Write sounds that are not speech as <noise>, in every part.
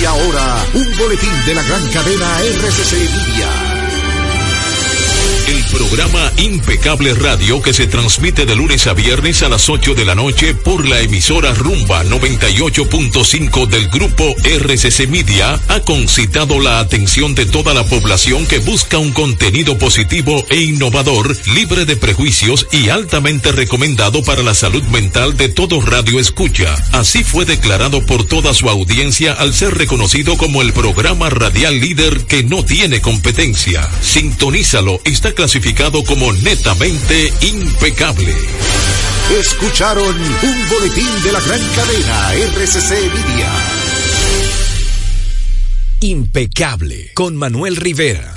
Y ahora, un boletín de la gran cadena RCC Media. El programa Impecable Radio que se transmite de lunes a viernes a las 8 de la noche por la emisora Rumba 98.5 del grupo RCC Media ha concitado la atención de toda la población que busca un contenido positivo e innovador, libre de prejuicios y altamente recomendado para la salud mental de todo radio escucha. Así fue declarado por toda su audiencia al ser reconocido como el programa radial líder que no tiene competencia. Sintonízalo, está clasificado como netamente impecable. Escucharon un boletín de la gran cadena RCC Media. Impecable con Manuel Rivera.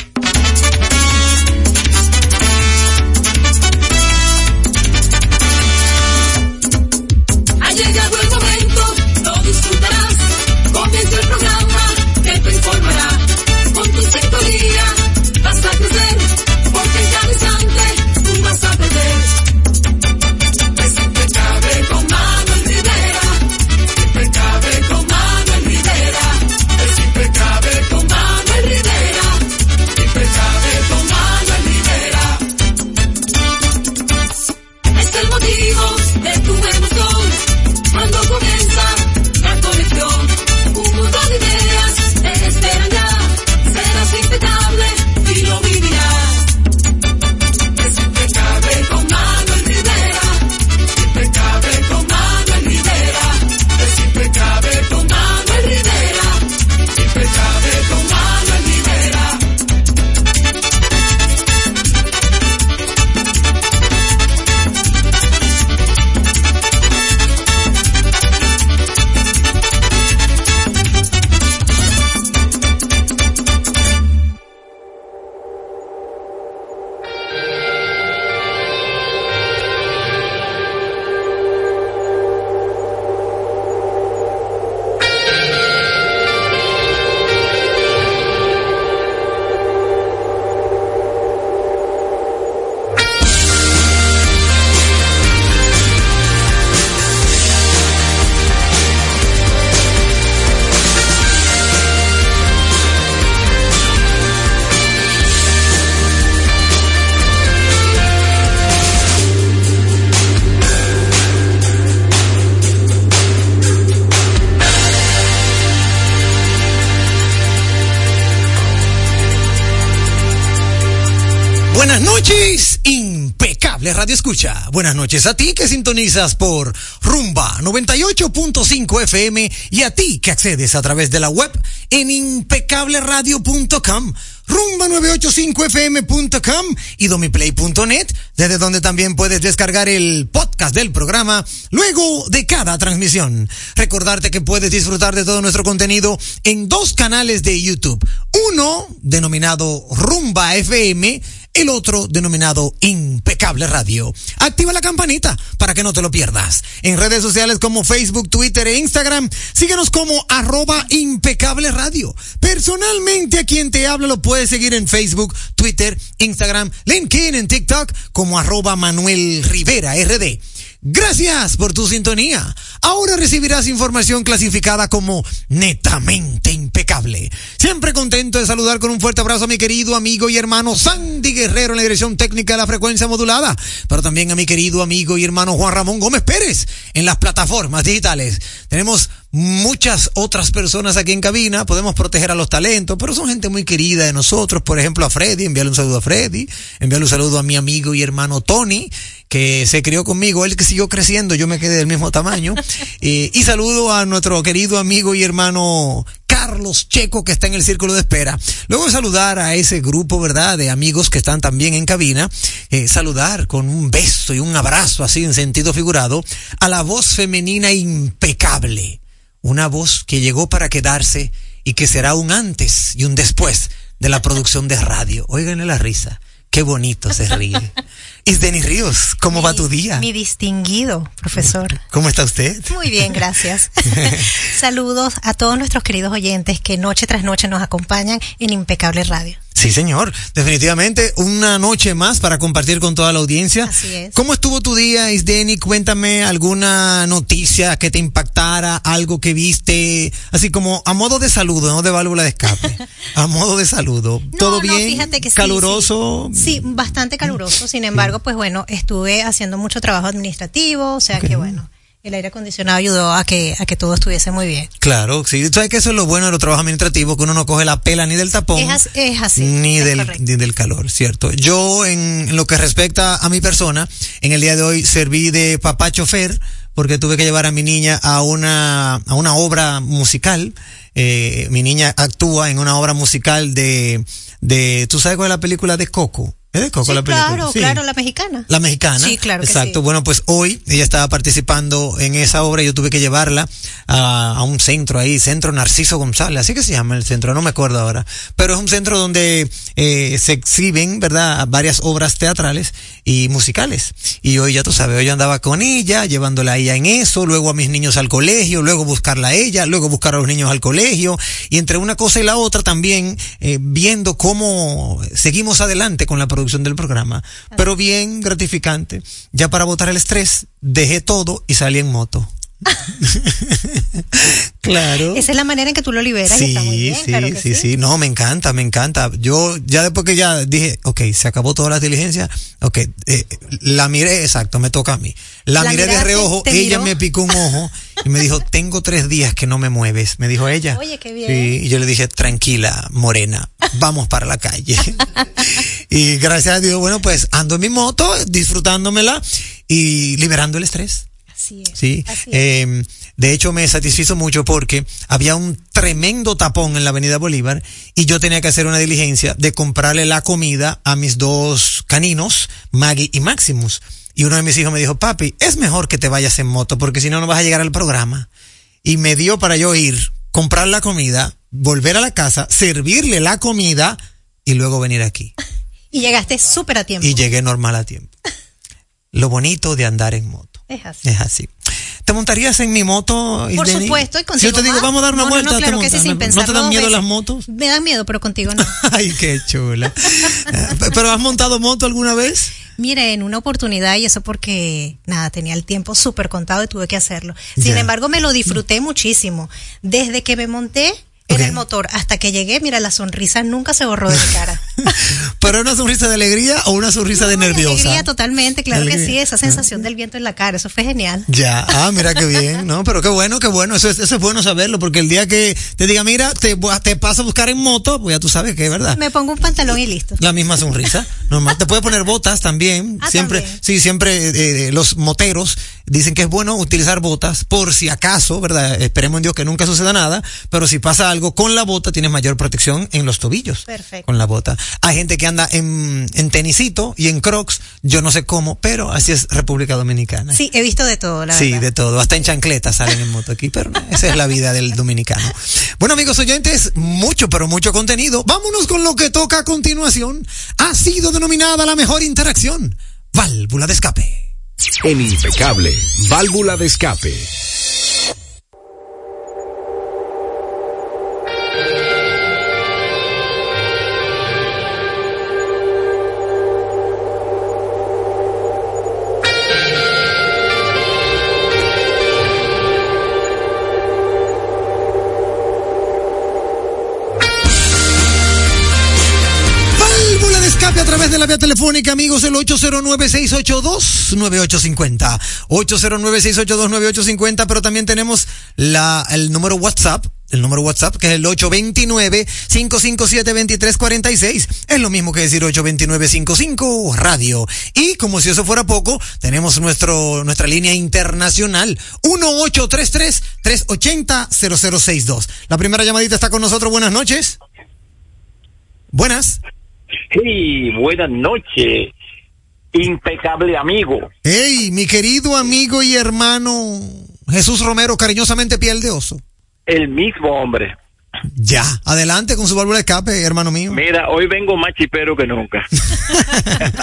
Radio Escucha. Buenas noches a ti que sintonizas por Rumba 98.5 FM y a ti que accedes a través de la web en impecableradio.com, rumba985fm.com y domiplay.net, desde donde también puedes descargar el podcast del programa luego de cada transmisión. Recordarte que puedes disfrutar de todo nuestro contenido en dos canales de YouTube. Uno denominado Rumba FM el otro denominado Impecable Radio. Activa la campanita para que no te lo pierdas. En redes sociales como Facebook, Twitter e Instagram, síguenos como arroba Impecable Radio. Personalmente a quien te habla lo puedes seguir en Facebook, Twitter, Instagram, LinkedIn, en TikTok como arroba Manuel Rivera RD. Gracias por tu sintonía. Ahora recibirás información clasificada como netamente impecable. Siempre contento de saludar con un fuerte abrazo a mi querido amigo y hermano Sandy Guerrero en la dirección técnica de la frecuencia modulada, pero también a mi querido amigo y hermano Juan Ramón Gómez Pérez en las plataformas digitales. Tenemos muchas otras personas aquí en cabina, podemos proteger a los talentos, pero son gente muy querida de nosotros. Por ejemplo, a Freddy, enviarle un saludo a Freddy, enviarle un saludo a mi amigo y hermano Tony, que se crió conmigo, él que siguió creciendo, yo me quedé del mismo tamaño. <laughs> Eh, y saludo a nuestro querido amigo y hermano Carlos Checo, que está en el círculo de espera. Luego de saludar a ese grupo, ¿verdad?, de amigos que están también en cabina, eh, saludar con un beso y un abrazo así en sentido figurado a la voz femenina impecable. Una voz que llegó para quedarse y que será un antes y un después de la producción de radio. Óiganle la risa. Qué bonito se ríe. Isdeni Ríos, ¿cómo mi, va tu día? Mi distinguido profesor. ¿Cómo está usted? Muy bien, gracias. <laughs> Saludos a todos nuestros queridos oyentes que noche tras noche nos acompañan en Impecable Radio. Sí, señor. Definitivamente una noche más para compartir con toda la audiencia. Así es. ¿Cómo estuvo tu día, Isdeni? Cuéntame alguna noticia que te impactara, algo que viste, así como a modo de saludo, no de válvula de escape. <laughs> a modo de saludo. No, ¿Todo no, bien? fíjate que sí, ¿Caluroso? Sí, bastante caluroso. Sin embargo, pues bueno, estuve haciendo mucho trabajo administrativo, o sea que bueno, el aire acondicionado ayudó a que, a que todo estuviese muy bien. Claro, sí. Tú sabes que eso es lo bueno de los trabajos administrativos, que uno no coge la pela ni del tapón. Es, as- es así. ni es del, ni del calor, ¿cierto? Yo, en, en lo que respecta a mi persona, en el día de hoy serví de papá chofer porque tuve que llevar a mi niña a una, a una obra musical. Eh, mi niña actúa en una obra musical de, de, ¿tú sabes cuál es la película de Coco? ¿Es de Coco Sí, la película? claro, Sí. claro, la mexicana. La mexicana. Sí, claro que Exacto. sí. Bueno, pues hoy ella estaba participando en esa obra y yo tuve que llevarla a, a un centro ahí, Centro Narciso González, así que se llama el centro, no me acuerdo ahora. Pero es un centro donde eh, se exhiben, ¿verdad?, varias obras teatrales y musicales. Y hoy ya tú sabes, hoy yo andaba con ella, llevándola a ella en eso, luego a mis niños al colegio, luego buscarla a ella, luego buscar a los niños al colegio. Y entre una cosa y la otra también eh, viendo cómo seguimos adelante con la producción del programa. Pero bien gratificante. Ya para botar el estrés, dejé todo y salí en moto. <laughs> claro. Esa es la manera en que tú lo liberas Sí, está muy bien, sí, claro que sí, sí, no, me encanta, me encanta. Yo ya después que ya dije, ok, se acabó toda la diligencia, ok, eh, la miré, exacto, me toca a mí. La, La miré de reojo, te ella miró. me picó un ojo y me dijo, tengo tres días que no me mueves, me dijo ella. Oye, qué bien. Sí, y yo le dije, tranquila, morena, vamos para la calle. <laughs> y gracias a Dios, bueno, pues ando en mi moto, disfrutándomela y liberando el estrés. Así es. Sí, así es. eh, de hecho me satisfizo mucho porque había un tremendo tapón en la Avenida Bolívar y yo tenía que hacer una diligencia de comprarle la comida a mis dos caninos, Maggie y Maximus. Y uno de mis hijos me dijo, papi, es mejor que te vayas en moto porque si no, no vas a llegar al programa. Y me dio para yo ir, comprar la comida, volver a la casa, servirle la comida y luego venir aquí. <laughs> Y llegaste súper a tiempo. Y llegué normal a tiempo. Lo bonito de andar en moto. Es así. Es así. ¿Te montarías en mi moto? Por Isdeni? supuesto, y Si contigo yo te digo, más. vamos a dar una No, no, vuelta, no, ¿te claro que sí, ¿No te dan miedo veces. las motos? Me dan miedo, pero contigo no. <laughs> Ay, qué chula. <laughs> ¿Pero has montado moto alguna vez? Mire, en una oportunidad, y eso porque, nada, tenía el tiempo súper contado y tuve que hacerlo. Sin embargo, me lo disfruté muchísimo. Desde que me monté en Ok. el motor hasta que llegué, mira, la sonrisa nunca se borró de mi cara. <laughs> ¿Pero una sonrisa de alegría o una sonrisa de nerviosa? alegría totalmente, claro que sí, esa sensación del viento en la cara, eso fue genial. Ya, ah, mira qué bien, ¿no? Pero qué bueno, qué bueno, eso es, eso es bueno saberlo, porque el día que te diga, mira, te, te paso a buscar en moto, pues ya tú sabes que es verdad. Me pongo un pantalón y listo. La misma sonrisa, normal. Te puede poner botas también. Ah, siempre, también. sí, siempre eh, eh, los moteros dicen que es bueno utilizar botas por si acaso, ¿verdad? Esperemos en Dios que nunca suceda nada, pero si pasa algo con la bota tienes mayor protección en los tobillos. Perfecto. Con la bota. Hay gente que anda en, en tenisito y en crocs, yo no sé cómo, pero así es República Dominicana. Sí, he visto de todo, la Sí, verdad. de todo. Hasta en chancletas salen en moto aquí, pero esa es la vida del dominicano. Bueno, amigos oyentes, mucho, pero mucho contenido. Vámonos con lo que toca a continuación. Ha sido denominada la mejor interacción. Válvula de escape. En Impecable, válvula de escape. Telefónica, amigos, el 809-682-9850. 809-682-9850, pero también tenemos la, el número WhatsApp, el número WhatsApp, que es el 829-557-2346. Es lo mismo que decir 829-55 radio. Y como si eso fuera poco, tenemos nuestro, nuestra línea internacional, 1833-380-0062. La primera llamadita está con nosotros. Buenas noches. Buenas. Sí, buenas noches, impecable amigo. Hey, mi querido amigo y hermano Jesús Romero, cariñosamente piel de oso. El mismo hombre. Ya, adelante con su válvula de escape, hermano mío. Mira, hoy vengo más chipero que nunca. <laughs>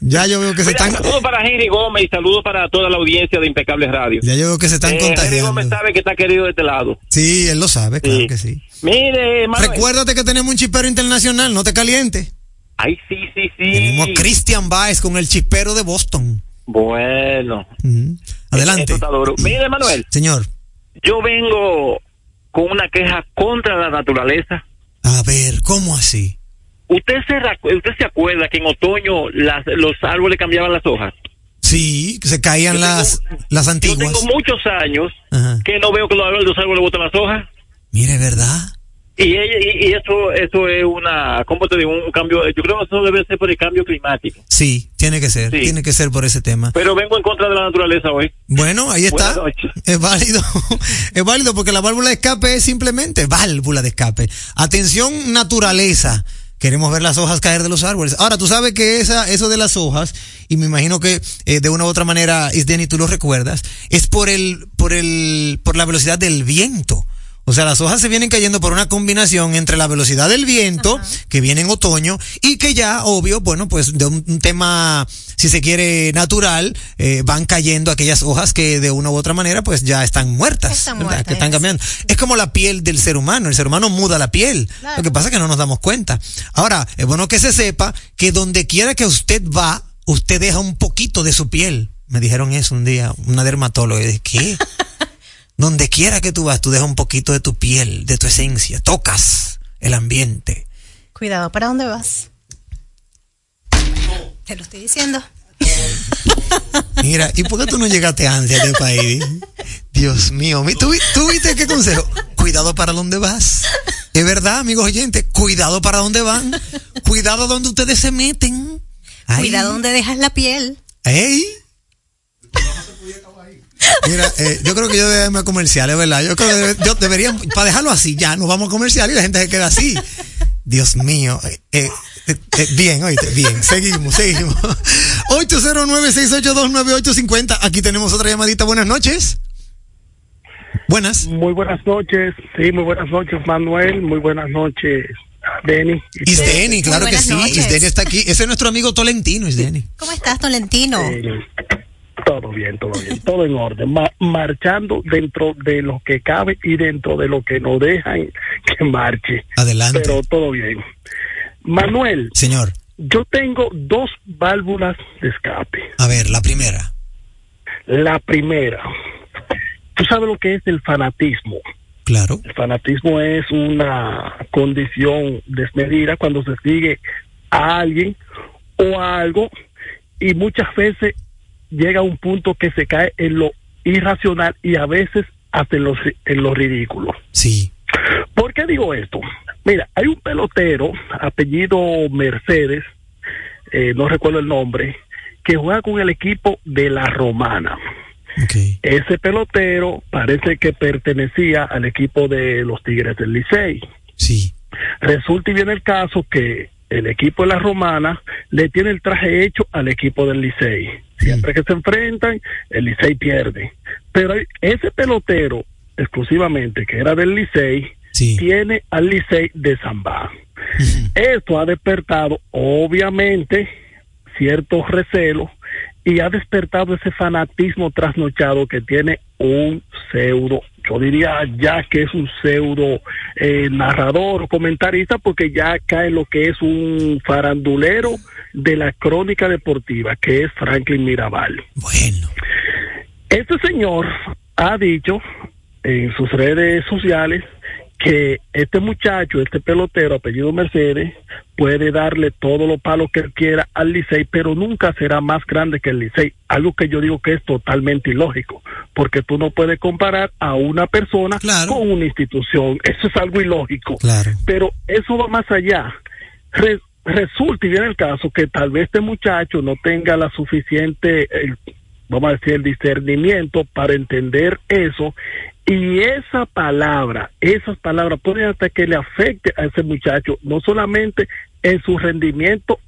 ya yo veo que se están. Saludos para Henry Gómez y saludos para toda la audiencia de Impecables Radio. Ya yo veo que se están Eh, Henry contagiando. Gómez sabe que está querido de este lado. Sí, él lo sabe, claro Sí. que sí. Mire, Manuel. Recuérdate que tenemos un chipero internacional, no te calientes. Ay, sí, sí, sí. Tenemos a Christian Baez con el chipero de Boston. Bueno. Adelante. Mire, Manuel, Señor, yo vengo con una queja contra la naturaleza. a ver, ¿cómo así? ¿Usted se, usted se acuerda que en otoño las, los árboles cambiaban las hojas? Sí, que se caían Yo las, tengo- las Yo antiguas. tengo muchos años Ajá. que no veo que los árboles, los árboles botan las hojas. Mire, ¿verdad? Y eso eso es una, ¿cómo te digo? Un cambio, yo creo que eso debe ser por el cambio climático. Sí, tiene que ser, Sí. tiene que ser por ese tema. Pero vengo en contra de la naturaleza hoy. Bueno, ahí está. Es válido. <laughs> Es válido porque la válvula de escape es simplemente válvula de escape. Atención, naturaleza. Queremos ver las hojas caer de los árboles. Ahora, tú sabes que esa, eso de las hojas, y me imagino que eh, de una u otra manera, Isdeni, tú lo recuerdas, es por el, por el, por la velocidad del viento. O sea, las hojas se vienen cayendo por una combinación entre la velocidad del viento, que viene en otoño, y que ya, obvio, bueno, pues de un, un tema, si se quiere, natural, eh, van cayendo aquellas hojas que de una u otra manera, pues ya están muertas. Están muertas, que están es cambiando. Es como la piel del ser humano. El ser humano muda la piel. Claro. Lo que pasa es que no nos damos cuenta. Ahora, es bueno que se sepa que donde quiera que usted va, usted deja un poquito de su piel. Me dijeron eso un día, una dermatóloga. Y dije, ¿qué? <laughs> Donde quiera que tú vas, tú dejas un poquito de tu piel, de tu esencia, tocas el ambiente. Cuidado, ¿para dónde vas? Te lo estoy diciendo. <laughs> Mira, ¿y por qué tú no llegaste antes a este país? Dios mío, ¿tú, vi- tú viste qué consejo? Cuidado para dónde vas. Es verdad, amigos oyentes, cuidado para dónde van. Cuidado donde ustedes se meten. Ay, Cuidado donde dejas la piel. ¡Ey! Mira, eh, yo creo que yo debería irme a comerciales, ¿verdad? Yo creo que debe- yo debería, para dejarlo así, ya, nos vamos a comercial y la gente se queda así. Dios mío. eh, eh, eh, eh, bien, oíste, bien. Seguimos, seguimos. 809-682-9850. Aquí tenemos otra llamadita. Buenas noches. Buenas. Muy buenas noches, sí, muy buenas noches Manuel, muy buenas noches Denny. Isdeni, claro que sí. Isdeni está aquí. Ese es nuestro amigo Tolentino, Isdeni. ¿Cómo estás, Tolentino? Eh, todo bien, todo bien, todo en orden, Ma- marchando dentro de lo que cabe y dentro de lo que nos dejan que marche, Adelante. pero todo bien. Manuel, Señor, yo tengo dos válvulas de escape. a ver, la primera. La primera, tú sabes lo que es el fanatismo. Claro. El fanatismo es una condición desmedida cuando se sigue a alguien o a algo y muchas veces llega a un punto que se cae en lo irracional y a veces hasta en lo, en lo ridículo. Sí. ¿Por qué digo esto? Mira, hay un pelotero, apellido Mercedes, eh, no recuerdo el nombre, que juega con el equipo de la Romana. Ese pelotero parece que pertenecía al equipo de los Tigres del Licey. Sí. Resulta y viene el caso que el equipo de la Romana le tiene el traje hecho al equipo del Licey. Siempre que se enfrentan, el Licey pierde. Pero ese pelotero, exclusivamente, que era del Licey, Sí. tiene al Licey de Zambá. Esto ha despertado, obviamente, ciertos recelos y ha despertado ese fanatismo trasnochado que tiene un pseudo, yo diría ya que es un pseudo eh, narrador o comentarista porque ya cae lo que es un farandulero de la crónica deportiva, que es Franklin Mirabal. Bueno. Este señor ha dicho en sus redes sociales que este muchacho, este pelotero, apellido Mercedes, puede darle todos los palos que él quiera al Licey, pero nunca será más grande que el Licey. Algo que yo digo que es totalmente ilógico, porque tú no puedes comparar a una persona Claro. con una institución. Eso es algo ilógico. Claro. Pero eso va más allá. Re- resulta y viene el caso que tal vez este muchacho no tenga la suficiente, vamos a decir, el discernimiento para entender eso. Y esa palabra, esas palabras pueden hasta que le afecte a ese muchacho, no solamente en su rendimiento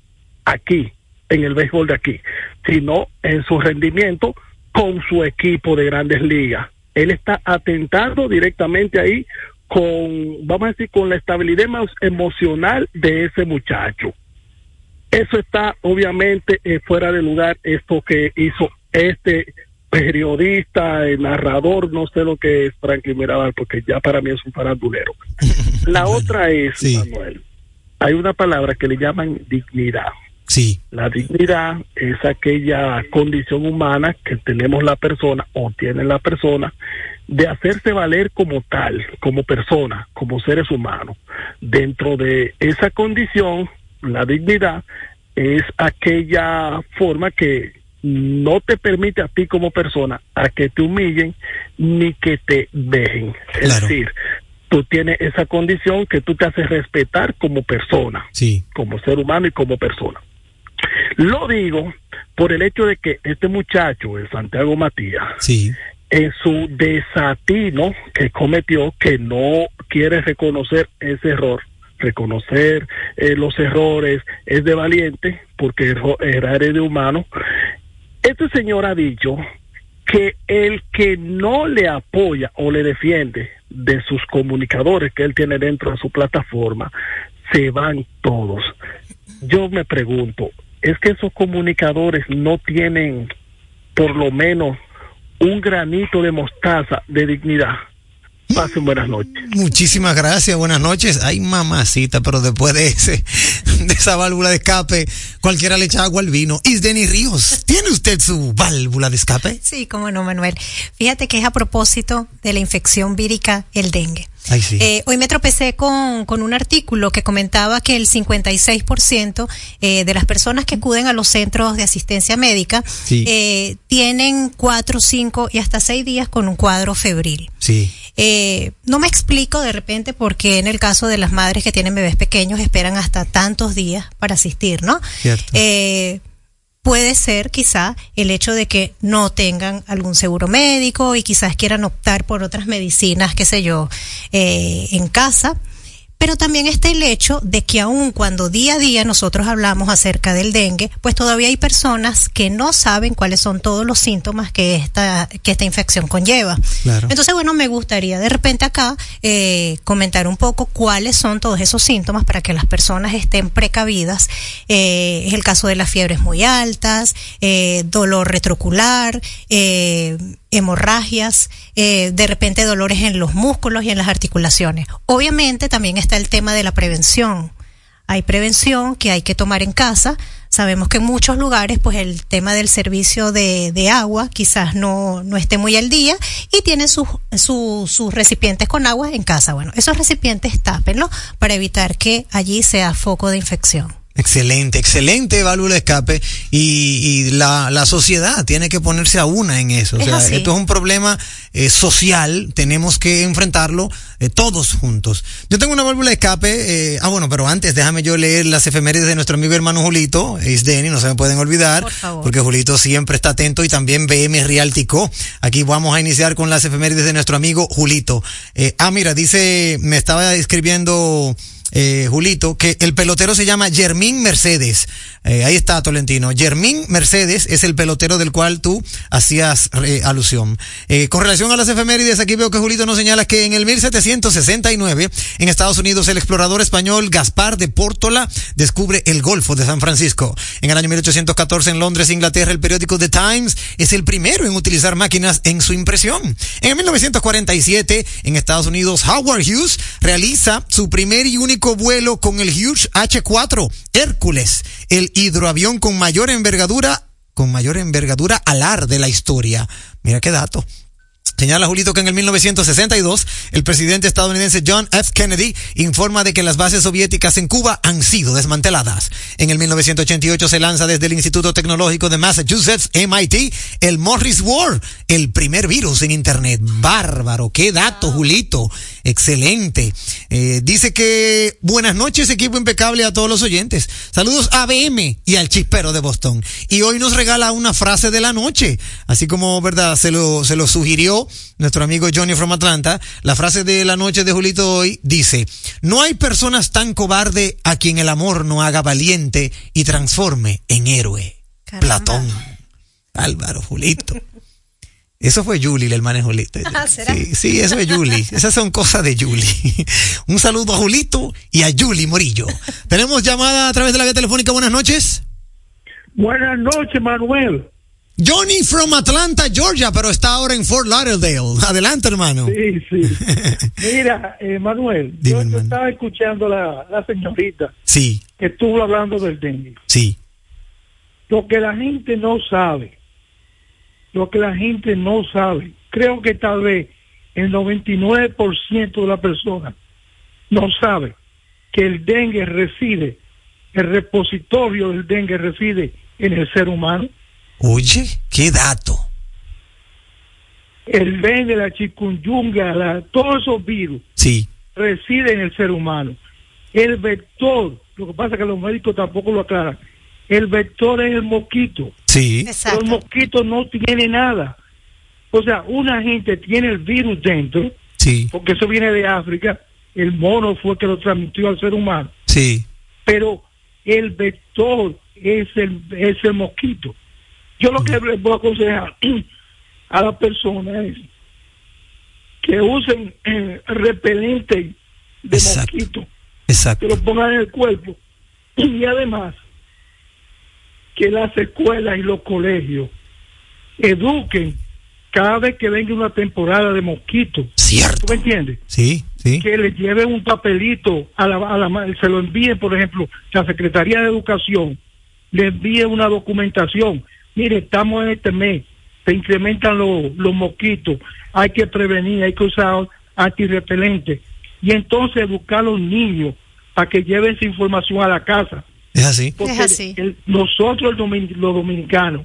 aquí, en el béisbol de aquí, sino en su rendimiento con su equipo de grandes ligas. Él está atentando directamente ahí con, vamos a decir, con la estabilidad emo- emocional de ese muchacho. Eso está obviamente eh, fuera de lugar, esto que hizo este periodista, el narrador, no sé lo que es Franklin Mirabal, porque ya para mí es un farandulero. La <laughs> otra es, Sí. Manuel, hay una palabra que le llaman dignidad. Sí, La dignidad es aquella condición humana que tenemos la persona o tiene la persona de hacerse valer como tal, como persona, como seres humanos. Dentro de esa condición, la dignidad es aquella forma que no te permite a ti como persona a que te humillen ni que te dejen. Es Claro. decir, tú tienes esa condición que tú te haces respetar como persona sí, como ser humano y como persona. Lo digo por el hecho de que este muchacho, el Santiago Matías, sí, en su desatino que cometió, que no quiere reconocer ese error, reconocer eh, los errores, es de valiente, porque es de humano. Este señor ha dicho que el que no le apoya o le defiende de sus comunicadores que él tiene dentro de su plataforma, se van todos. Yo me pregunto, ¿es que esos comunicadores no tienen por lo menos un granito de mostaza de dignidad? Pasen buenas noches. Muchísimas gracias, buenas noches. Ay, mamacita, pero después de ese, <laughs> de esa válvula de escape, cualquiera le echa agua al vino. Isdeni Ríos, ¿tiene usted su válvula de escape? Sí, cómo no, Manuel. Fíjate que es a propósito de la infección vírica, el dengue. Ay, sí. Eh, hoy me tropecé con, con un artículo que comentaba que el 56% eh, de las personas que acuden a los centros de asistencia médica Sí. eh, tienen cuatro, cinco y hasta seis días con un cuadro febril. Sí, Eh, no me explico de repente por qué en el caso de las madres que tienen bebés pequeños esperan hasta tantos días para asistir, ¿no? Cierto. Eh, puede ser quizá el hecho de que no tengan algún seguro médico y quizás quieran optar por otras medicinas, qué sé yo, eh, en casa. Pero también está el hecho de que aun cuando día a día nosotros hablamos acerca del dengue, pues todavía hay personas que no saben cuáles son todos los síntomas que esta, que esta infección conlleva. Claro. Entonces, bueno, me gustaría de repente acá eh, comentar un poco cuáles son todos esos síntomas para que las personas estén precavidas. Eh, es el caso de las fiebres muy altas, eh, dolor retrocular, eh, hemorragias, eh, de repente dolores en los músculos y en las articulaciones. Obviamente también está el tema de la prevención. Hay prevención que hay que tomar en casa. Sabemos que en muchos lugares, pues el tema del servicio de, de agua quizás no, no esté muy al día y tienen sus, sus, recipientes con agua en casa. Bueno, esos recipientes tápenlos para evitar que allí sea foco de infección. Excelente, excelente válvula de escape y, y la, la sociedad tiene que ponerse a una en eso. O sea, así. esto es un problema eh, social, tenemos que enfrentarlo eh, todos juntos. Yo tengo una válvula de escape, eh, ah bueno, pero antes déjame yo leer las efemérides de nuestro amigo hermano Julito, Isdeni, no se me pueden olvidar, Por favor. porque Julito siempre está atento y también BM Realtico. Aquí vamos a iniciar con las efemérides de nuestro amigo Julito. Eh, ah, mira, dice, me estaba escribiendo eh, Julito, que el pelotero se llama Germín Mercedes. Eh, ahí está, Tolentino. Germín Mercedes es el pelotero del cual tú hacías eh, alusión. Eh, con relación a las efemérides, aquí veo que Julito nos señala que en el 1769, en Estados Unidos, el explorador español Gaspar de Pórtola descubre el Golfo de San Francisco. En el año 1814, en Londres, Inglaterra, el periódico The Times es el primero en utilizar máquinas en su impresión. En el 1947, en Estados Unidos, Howard Hughes realiza su primer y único vuelo con el Hughes H4 Hércules, el hidroavión con mayor envergadura, con mayor envergadura alar de la historia. Mira qué dato. Señala Julito que en el 1962 el presidente estadounidense John F. Kennedy informa de que las bases soviéticas en Cuba han sido desmanteladas. En el 1988 se lanza desde el Instituto Tecnológico de Massachusetts, MIT, el Morris War, el primer virus en Internet. Bárbaro, qué dato, Julito. Excelente. Eh, dice que buenas noches, equipo impecable a todos los oyentes. Saludos a BM y al chispero de Boston. Y hoy nos regala una frase de la noche, así como, verdad, se lo, se lo sugirió nuestro amigo Johnny from Atlanta. La frase de la noche de Julito hoy dice, no hay personas tan cobarde a quien el amor no haga valiente y transforme en héroe. Caramba. Platón. Álvaro, Julito. Eso fue Julie, el hermano Julito. <laughs> Ah, ¿será? Sí, sí, eso es Julie. Esas son cosas de Julie. <laughs> Un saludo a Julito y a Julie Morillo. Tenemos llamada a través de la vía telefónica. Buenas noches. Buenas noches, Manuel. Johnny from Atlanta, Georgia, pero está ahora en Fort Lauderdale. <laughs> Adelante, hermano. Sí, sí. <laughs> Mira, eh, Manuel, Dime, yo hermano. estaba escuchando la, la señorita Sí, que estuvo hablando del dengue. sí. Lo que la gente no sabe, lo que la gente no sabe, creo que tal vez el 99% de la persona no sabe que el dengue reside, el repositorio del dengue reside en el ser humano. Oye, qué dato. El dengue, la chikungunya, la, todos esos virus Sí, reside en el ser humano. El vector, lo que pasa es que los médicos tampoco lo aclaran, el vector es el mosquito. sí, Pero el Exacto. mosquito no tiene nada. O sea, una gente tiene el virus dentro, sí, porque eso viene de África, el mono fue que lo transmitió al ser humano, sí. pero el vector es el, es el mosquito. Yo lo que les voy a aconsejar a las personas es que usen eh, repelente de Exacto. mosquito, Exacto. que lo pongan en el cuerpo y además que las escuelas y los colegios eduquen cada vez que venga una temporada de mosquitos. ¿Tú Cierto. me entiendes? Sí, sí. que le lleven un papelito a la, a la se lo envíen, por ejemplo, la Secretaría de Educación, le envíe una documentación. Mire, estamos en este mes, se incrementan los, los mosquitos, hay que prevenir, hay que usar antirrepelente. Y entonces educar a los niños para que lleven esa información a la casa. Es así. Porque Es así. el- nosotros domin- los dominicanos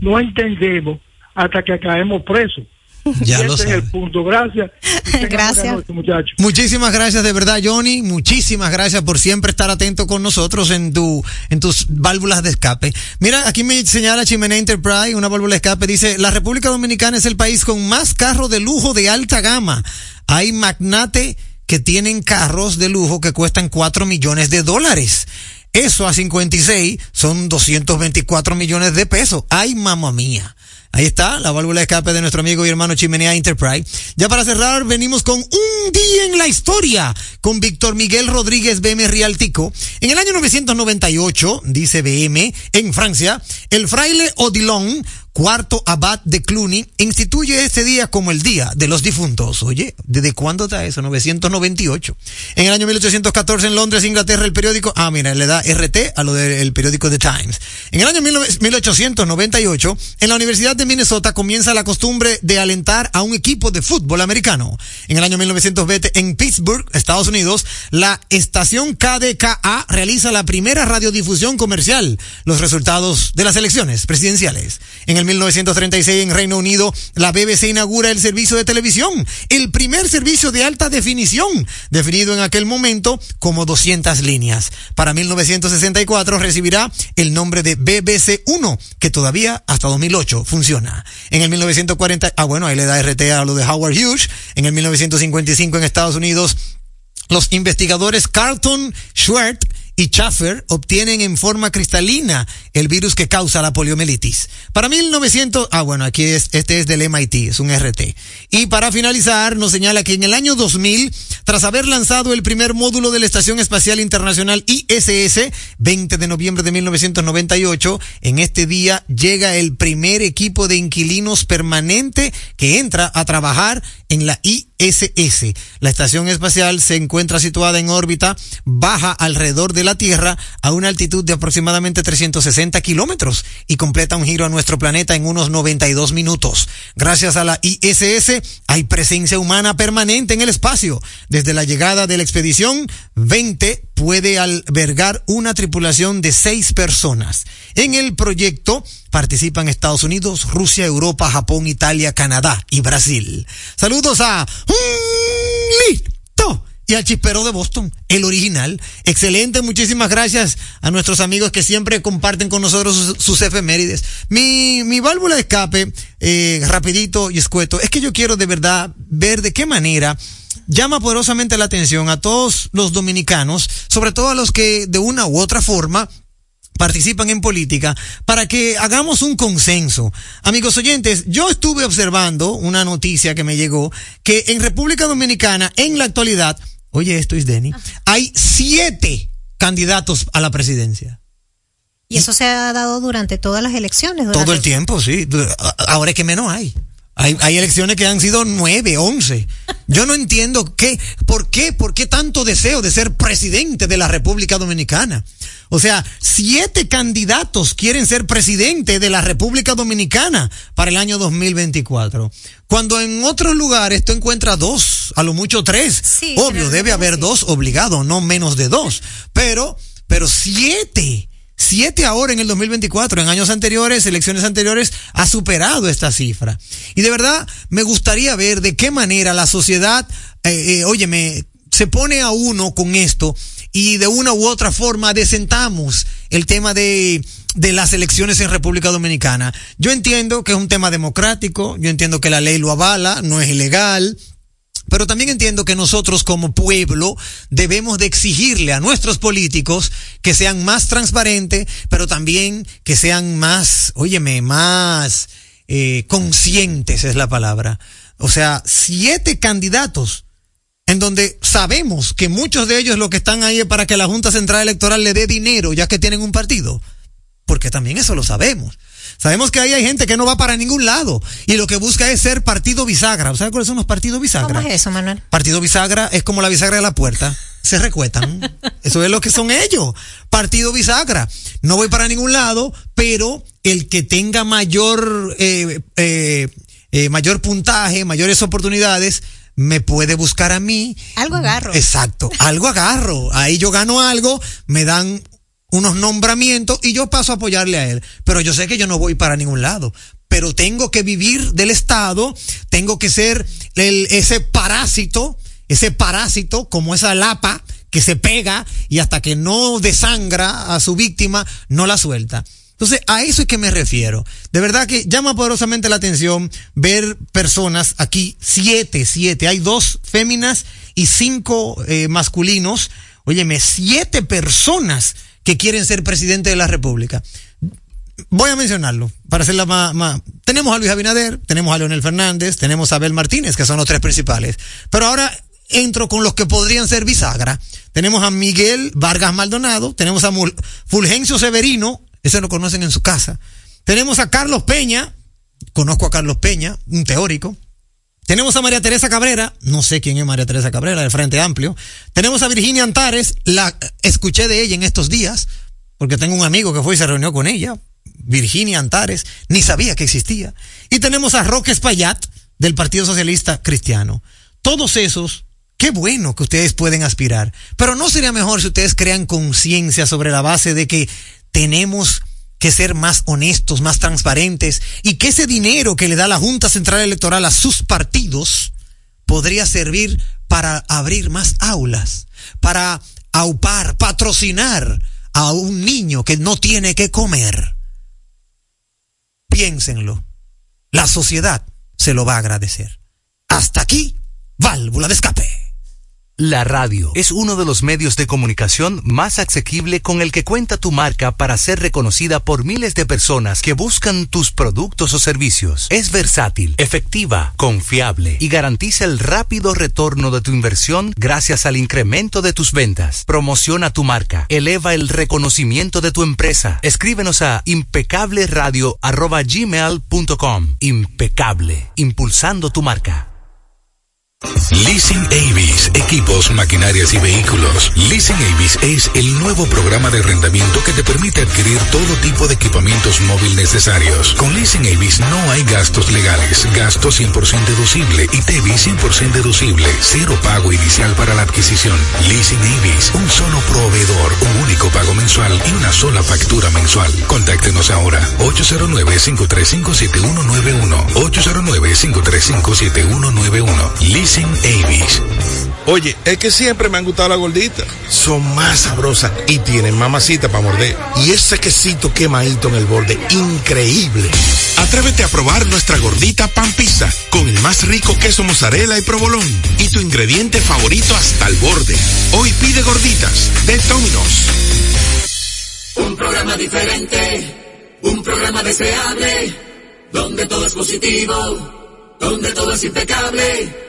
no entendemos hasta que caemos presos. Ya Ese lo es sabe. el punto. Gracias. <laughs> Gracias. noche. Muchísimas gracias de verdad, Johnny. Muchísimas gracias por siempre estar atento con nosotros en tu, en tus válvulas de escape. Mira, aquí me señala Chimenea Enterprise, una válvula de escape. Dice, la República Dominicana es el país con más carros de lujo de alta gama. Hay magnate que tienen carros de lujo que cuestan 4 millones de dólares. Eso a 56 son 224 millones de pesos. Ay, mamá mía. Ahí está, la válvula de escape de nuestro amigo y hermano Chimenea Enterprise. Ya para cerrar, venimos con un día en la historia con Víctor Miguel Rodríguez BM Rialtico. En el año 998, dice BM, en Francia, el fraile Odilon, cuarto abad de Cluny, instituye este día como el Día de los Difuntos. Oye, ¿desde cuándo está eso? 998. En el año 1814 en Londres, Inglaterra, el periódico, ah, mira, le da RT a lo del periódico The Times. En el año 19- 1898, en la Universidad de Minnesota comienza la costumbre de alentar a un equipo de fútbol americano. En el año 1920, en Pittsburgh, Estados Unidos, la estación KDKA realiza la primera radiodifusión comercial, los resultados de las elecciones presidenciales. En el 1936, en Reino Unido, la BBC inaugura el servicio de televisión, el primer servicio de alta definición, definido en aquel momento como 200 líneas. Para 1964 recibirá el nombre de BBC 1, que todavía hasta 2008 funciona. En el 1940, ah bueno, ahí le da RT a lo de Howard Hughes. En el 1955 en Estados Unidos, los investigadores Carlton, Schwert y Schaffer obtienen en forma cristalina el virus que causa la poliomielitis. Para 1900, ah bueno, aquí es, este es del MIT, es un RT. Y para finalizar, nos señala que en el año 2000, tras haber lanzado el primer módulo de la Estación Espacial Internacional ISS, 20 de noviembre de 1998, en este día llega el primer equipo de inquilinos permanente que entra a trabajar en la ISS. La estación espacial se encuentra situada en órbita baja alrededor de la Tierra a una altitud de aproximadamente 360 kilómetros y completa un giro a nuestro planeta en unos 92 minutos. Gracias a la ISS hay presencia humana permanente en el espacio. Desde la llegada de la expedición 20 puede albergar una tripulación de seis personas. En el proyecto participan Estados Unidos, Rusia, Europa, Japón, Italia, Canadá y Brasil. Saludos a Listo y al chispero de Boston, el original. Excelente, muchísimas gracias a nuestros amigos que siempre comparten con nosotros sus, sus efemérides. Mi, mi válvula de escape, eh, rapidito y escueto, es que yo quiero de verdad ver de qué manera llama poderosamente la atención a todos los dominicanos, sobre todo a los que de una u otra forma participan en política para que hagamos un consenso. Amigos oyentes, yo estuve observando una noticia que me llegó que en República Dominicana, en la actualidad, oye esto es Denny, hay siete candidatos a la presidencia. Y eso se ha dado durante todas las elecciones. Todo el tiempo, sí. Ahora es que menos hay. Hay, hay elecciones que han sido nueve, once. Yo no entiendo qué, por qué, por qué tanto deseo de ser presidente de la República Dominicana. O sea, siete candidatos quieren ser presidente de la República Dominicana para el año 2024. Cuando en otros lugares tú encuentras dos, a lo mucho tres. Sí, Obvio, debe haber sí. dos obligados, no menos de dos. Pero, pero siete. Siete ahora en el 2024. En años anteriores, elecciones anteriores, ha superado esta cifra. Y de verdad, me gustaría ver de qué manera la sociedad, eh, eh, óyeme, se pone a uno con esto y de una u otra forma desentamos el tema de, de las elecciones en República Dominicana. Yo entiendo que es un tema democrático, yo entiendo que la ley lo avala, no es ilegal, pero también entiendo que nosotros como pueblo debemos de exigirle a nuestros políticos que sean más transparentes, pero también que sean más, óyeme, más eh, conscientes es la palabra. O sea, siete candidatos en donde sabemos que muchos de ellos lo que están ahí es para que la Junta Central Electoral le dé dinero ya que tienen un partido. Porque también eso lo sabemos. Sabemos que ahí hay gente que no va para ningún lado y lo que busca es ser partido bisagra. ¿Sabes cuáles son los partidos bisagra? ¿Cómo es eso, Manuel? Partido bisagra es como la bisagra de la puerta. Se recuetan. <laughs> Eso es lo que son ellos. Partido bisagra. No voy para ningún lado, pero el que tenga mayor, eh, eh, eh, mayor puntaje, mayores oportunidades, me puede buscar a mí. Algo agarro. Exacto. Algo agarro. Ahí yo gano algo, me dan unos nombramientos y yo paso a apoyarle a él. Pero yo sé que yo no voy para ningún lado. Pero tengo que vivir del Estado, tengo que ser el- ese parásito, ese parásito como esa lapa que se pega y hasta que no desangra a su víctima, no la suelta. Entonces, a eso es que me refiero. De verdad que llama poderosamente la atención ver personas aquí, siete, siete. Hay dos féminas y cinco eh, masculinos. Óyeme, siete personas que quieren ser presidente de la República. Voy a mencionarlo para hacerla más. Tenemos a Luis Abinader, tenemos a Leonel Fernández, tenemos a Abel Martínez, que son los tres principales. Pero ahora entro con los que podrían ser bisagra. Tenemos a Miguel Vargas Maldonado, tenemos a Fulgencio Severino, ese lo conocen en su casa. Tenemos a Carlos Peña, conozco a Carlos Peña, un teórico. Tenemos a María Teresa Cabrera, no sé quién es María Teresa Cabrera, del Frente Amplio. Tenemos a Virginia Antares, la escuché de ella en estos días, porque tengo un amigo que fue y se reunió con ella. Virginia Antares, ni sabía que existía. Y tenemos a Roque Espaillat, del Partido Socialista Cristiano. Todos esos, qué bueno que ustedes pueden aspirar. Pero no sería mejor si ustedes crean conciencia sobre la base de que tenemos que ser más honestos, más transparentes y que ese dinero que le da la Junta Central Electoral a sus partidos podría servir para abrir más aulas, para aupar, patrocinar a un niño que no tiene que comer. Piénsenlo. La sociedad se lo va a agradecer. Hasta aquí, válvula de escape. La radio es uno de los medios de comunicación más asequible con el que cuenta tu marca para ser reconocida por miles de personas que buscan tus productos o servicios. Es versátil, efectiva, confiable y garantiza el rápido retorno de tu inversión gracias al incremento de tus ventas. Promociona tu marca, eleva el reconocimiento de tu empresa. Escríbenos a impecableradio@gmail.com. Impecable, impulsando tu marca. Leasing Avis, equipos, maquinarias y vehículos. Leasing Avis es el nuevo programa de arrendamiento que te permite adquirir todo tipo de equipamientos móviles necesarios. Con Leasing Avis no hay gastos legales, gasto 100% deducible y TEVI 100% deducible, cero pago inicial para la adquisición. Leasing Avis, un solo proveedor, un único pago mensual y una sola factura mensual. Contáctenos ahora, 809-535-7191, 809-535-7191. Leasing Avis. Oye, es que siempre me han gustado las gorditas. Son más sabrosas y tienen mamacita para morder. Y ese quesito quemadito en el borde, increíble. Atrévete a probar nuestra gordita pan pizza con el más rico queso mozzarella y provolón y tu ingrediente favorito hasta el borde. Hoy pide gorditas de Domino's. Un programa diferente, un programa deseable, donde todo es positivo, donde todo es impecable.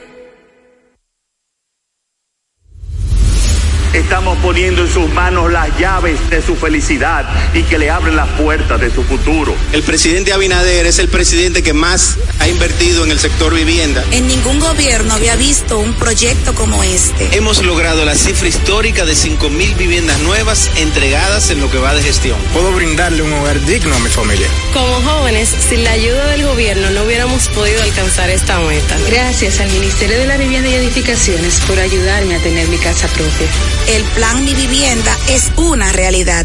Estamos poniendo en sus manos las llaves de su felicidad y que le abren las puertas de su futuro. El presidente Abinader es el presidente que más ha invertido en el sector vivienda. En ningún gobierno había visto un proyecto como este. Hemos logrado la cifra histórica de 5 mil viviendas nuevas entregadas en lo que va de gestión. Puedo brindarle un hogar digno a mi familia. Como jóvenes, sin la ayuda del gobierno no hubiéramos podido alcanzar esta meta. Gracias al Ministerio de la Vivienda y Edificaciones por ayudarme a tener mi casa propia. El plan Mi Vivienda es una realidad.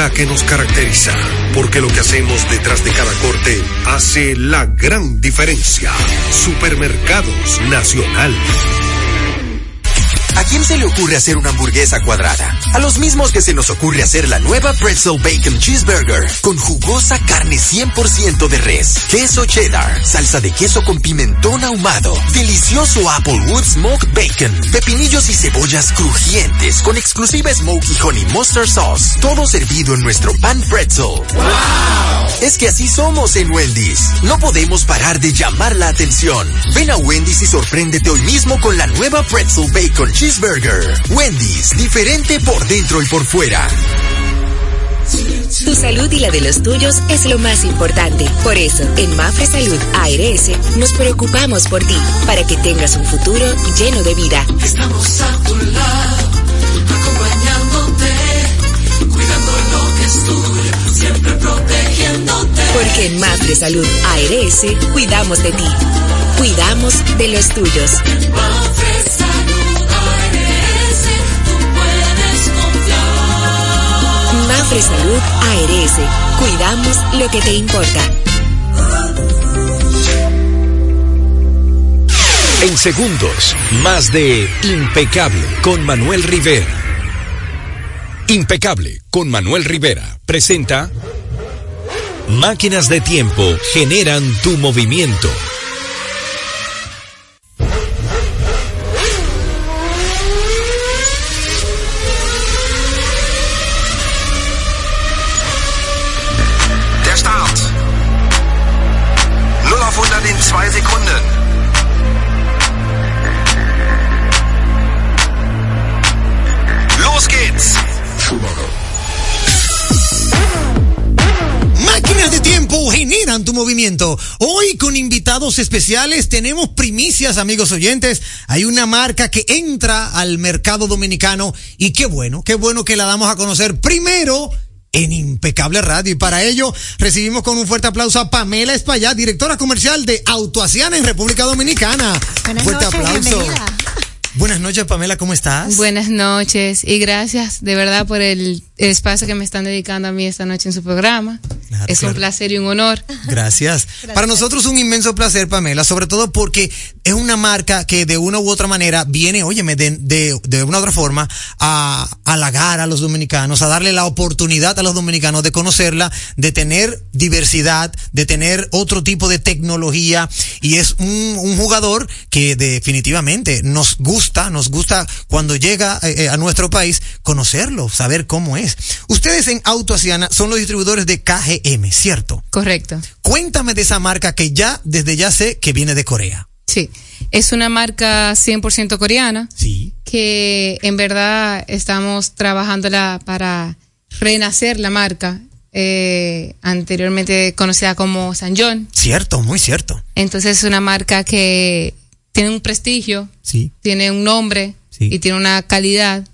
que nos caracteriza, porque lo que hacemos detrás de cada corte hace la gran diferencia. Supermercados Nacional. ¿A quién se le ocurre hacer una hamburguesa cuadrada? A los mismos que se nos ocurre hacer la nueva Pretzel Bacon Cheeseburger con jugosa carne 100% de res, queso cheddar, salsa de queso con pimentón ahumado, delicioso Applewood Smoked Bacon, pepinillos y cebollas crujientes con exclusiva Smoky Honey Mustard Sauce, todo servido en nuestro pan pretzel. Es que así somos en Wendy's. No podemos parar de llamar la atención. Ven a Wendy's y sorpréndete hoy mismo con la nueva Pretzel Bacon Cheeseburger. Wendy's, diferente por dentro y por fuera. Tu salud y la de los tuyos es lo más importante. Por eso, en Mafre Salud ARS nos preocupamos por ti, para que tengas un futuro lleno de vida. Estamos a tu lado, acompañándote, cuidando lo que es tuyo, siempre protegiéndote. Porque en Mafre Salud ARS cuidamos de ti, cuidamos de los tuyos. Mafre Salud Salud ARS, cuidamos lo que te importa. En segundos, más de Impecable con Manuel Rivera. Impecable con Manuel Rivera presenta Máquinas de tiempo generan tu movimiento. Con invitados especiales tenemos primicias, amigos oyentes. Hay una marca que entra al mercado dominicano y qué bueno, qué bueno que la damos a conocer primero en Impecable Radio. Y para ello recibimos con un fuerte aplauso a Pamela Espaillat, directora comercial de Autoasiana en República Dominicana. Buenas fuerte noches, aplauso. bienvenida. Buenas noches, Pamela, ¿cómo estás? Buenas noches y gracias de verdad por el espacio que me están dedicando a mí esta noche en su programa. Claro, es claro. un placer y un honor. Gracias. <laughs> Para nosotros un inmenso placer, Pamela, sobre todo porque es una marca que de una u otra manera viene, óyeme, de, de, de una u otra forma a halagar a los dominicanos, a darle la oportunidad a los dominicanos de conocerla, de tener diversidad, de tener otro tipo de tecnología y es un, un jugador que definitivamente nos gusta, nos gusta cuando llega eh, eh, a nuestro país conocerlo, saber cómo es. Ustedes en Autoasiana son los distribuidores de KGM, ¿cierto? Correcto. Cuéntame de esa marca que ya, desde ya sé que viene de Corea. Sí, es una marca 100% coreana. Sí. Que en verdad estamos trabajándola para renacer la marca, eh, anteriormente conocida como San John. Cierto, muy cierto. Entonces es una marca que tiene un prestigio, Sí. tiene un nombre Sí. y tiene una calidad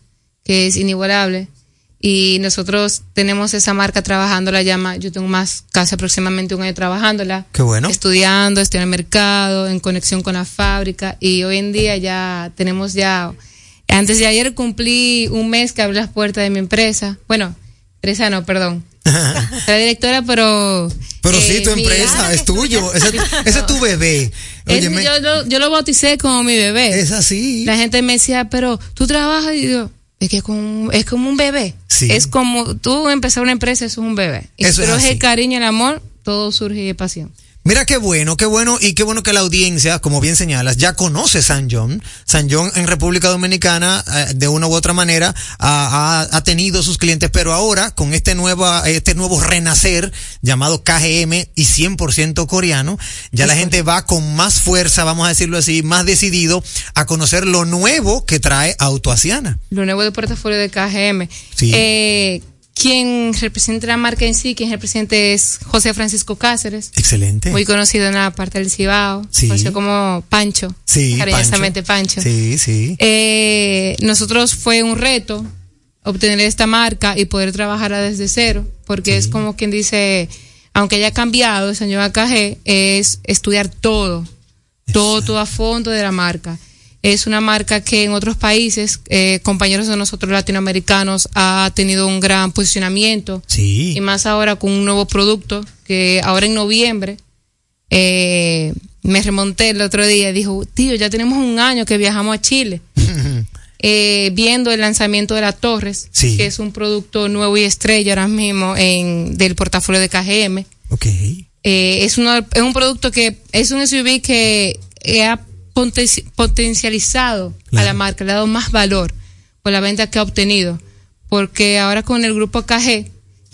que es inigualable. Y nosotros tenemos esa marca trabajándola ya más, yo tengo más, casi aproximadamente un año trabajándola. Qué bueno. Estudiando, estoy en el mercado, en conexión con la fábrica y hoy en día ya tenemos ya Antes de ayer cumplí un mes que abrí las puertas de mi empresa. Bueno, empresa no, perdón. <laughs> La directora, pero... Pero sí, eh, tu empresa es tuyo. Ese, ese es tu bebé. Es- Óyeme, yo, lo, yo lo bauticé como mi bebé. Es así. La gente me decía, pero tú trabajas y digo, es que es como, es como un bebé. Sí. Es como tú empezar una empresa, es un bebé. Y Eso es pero es así. el cariño, el amor, todo surge de pasión. Mira qué bueno, qué bueno y qué bueno que la audiencia, como bien señalas, ya conoce San John. San John en República Dominicana, eh, de una u otra manera, ha, tenido sus clientes, pero ahora con este nuevo, este nuevo renacer llamado KGM y 100% coreano, ya la gente va con más fuerza, vamos a decirlo así, más decidido a conocer lo nuevo que trae Autoasiana. Lo nuevo de portafolio de KGM. Sí. Eh, quien representa la marca en sí, quien representa es José Francisco Cáceres. Excelente. Muy conocido en la parte del Cibao. Sí. Conocido como Pancho. Sí, Cariñosamente Pancho. Sí, sí. Eh, nosotros fue un reto obtener esta marca y poder trabajarla desde cero, porque es como quien dice, aunque haya cambiado el señor AKG, es estudiar todo, todo, todo a fondo de la marca. Es una marca que en otros países, eh, compañeros de nosotros latinoamericanos, ha tenido un gran posicionamiento. Sí. Y más ahora con un nuevo producto que ahora en noviembre eh, me remonté el otro día y dijo, tío, ya tenemos un año que viajamos a Chile. <laughs> eh, viendo el lanzamiento de la Torres, Sí. que es un producto nuevo y estrella ahora mismo en, del portafolio de KGM. Ok. Eh, es, uno, es un producto que es un SUV que eh, ha potenci- potencializado a la marca, le ha dado más valor por la venta que ha obtenido. Porque ahora con el grupo KG,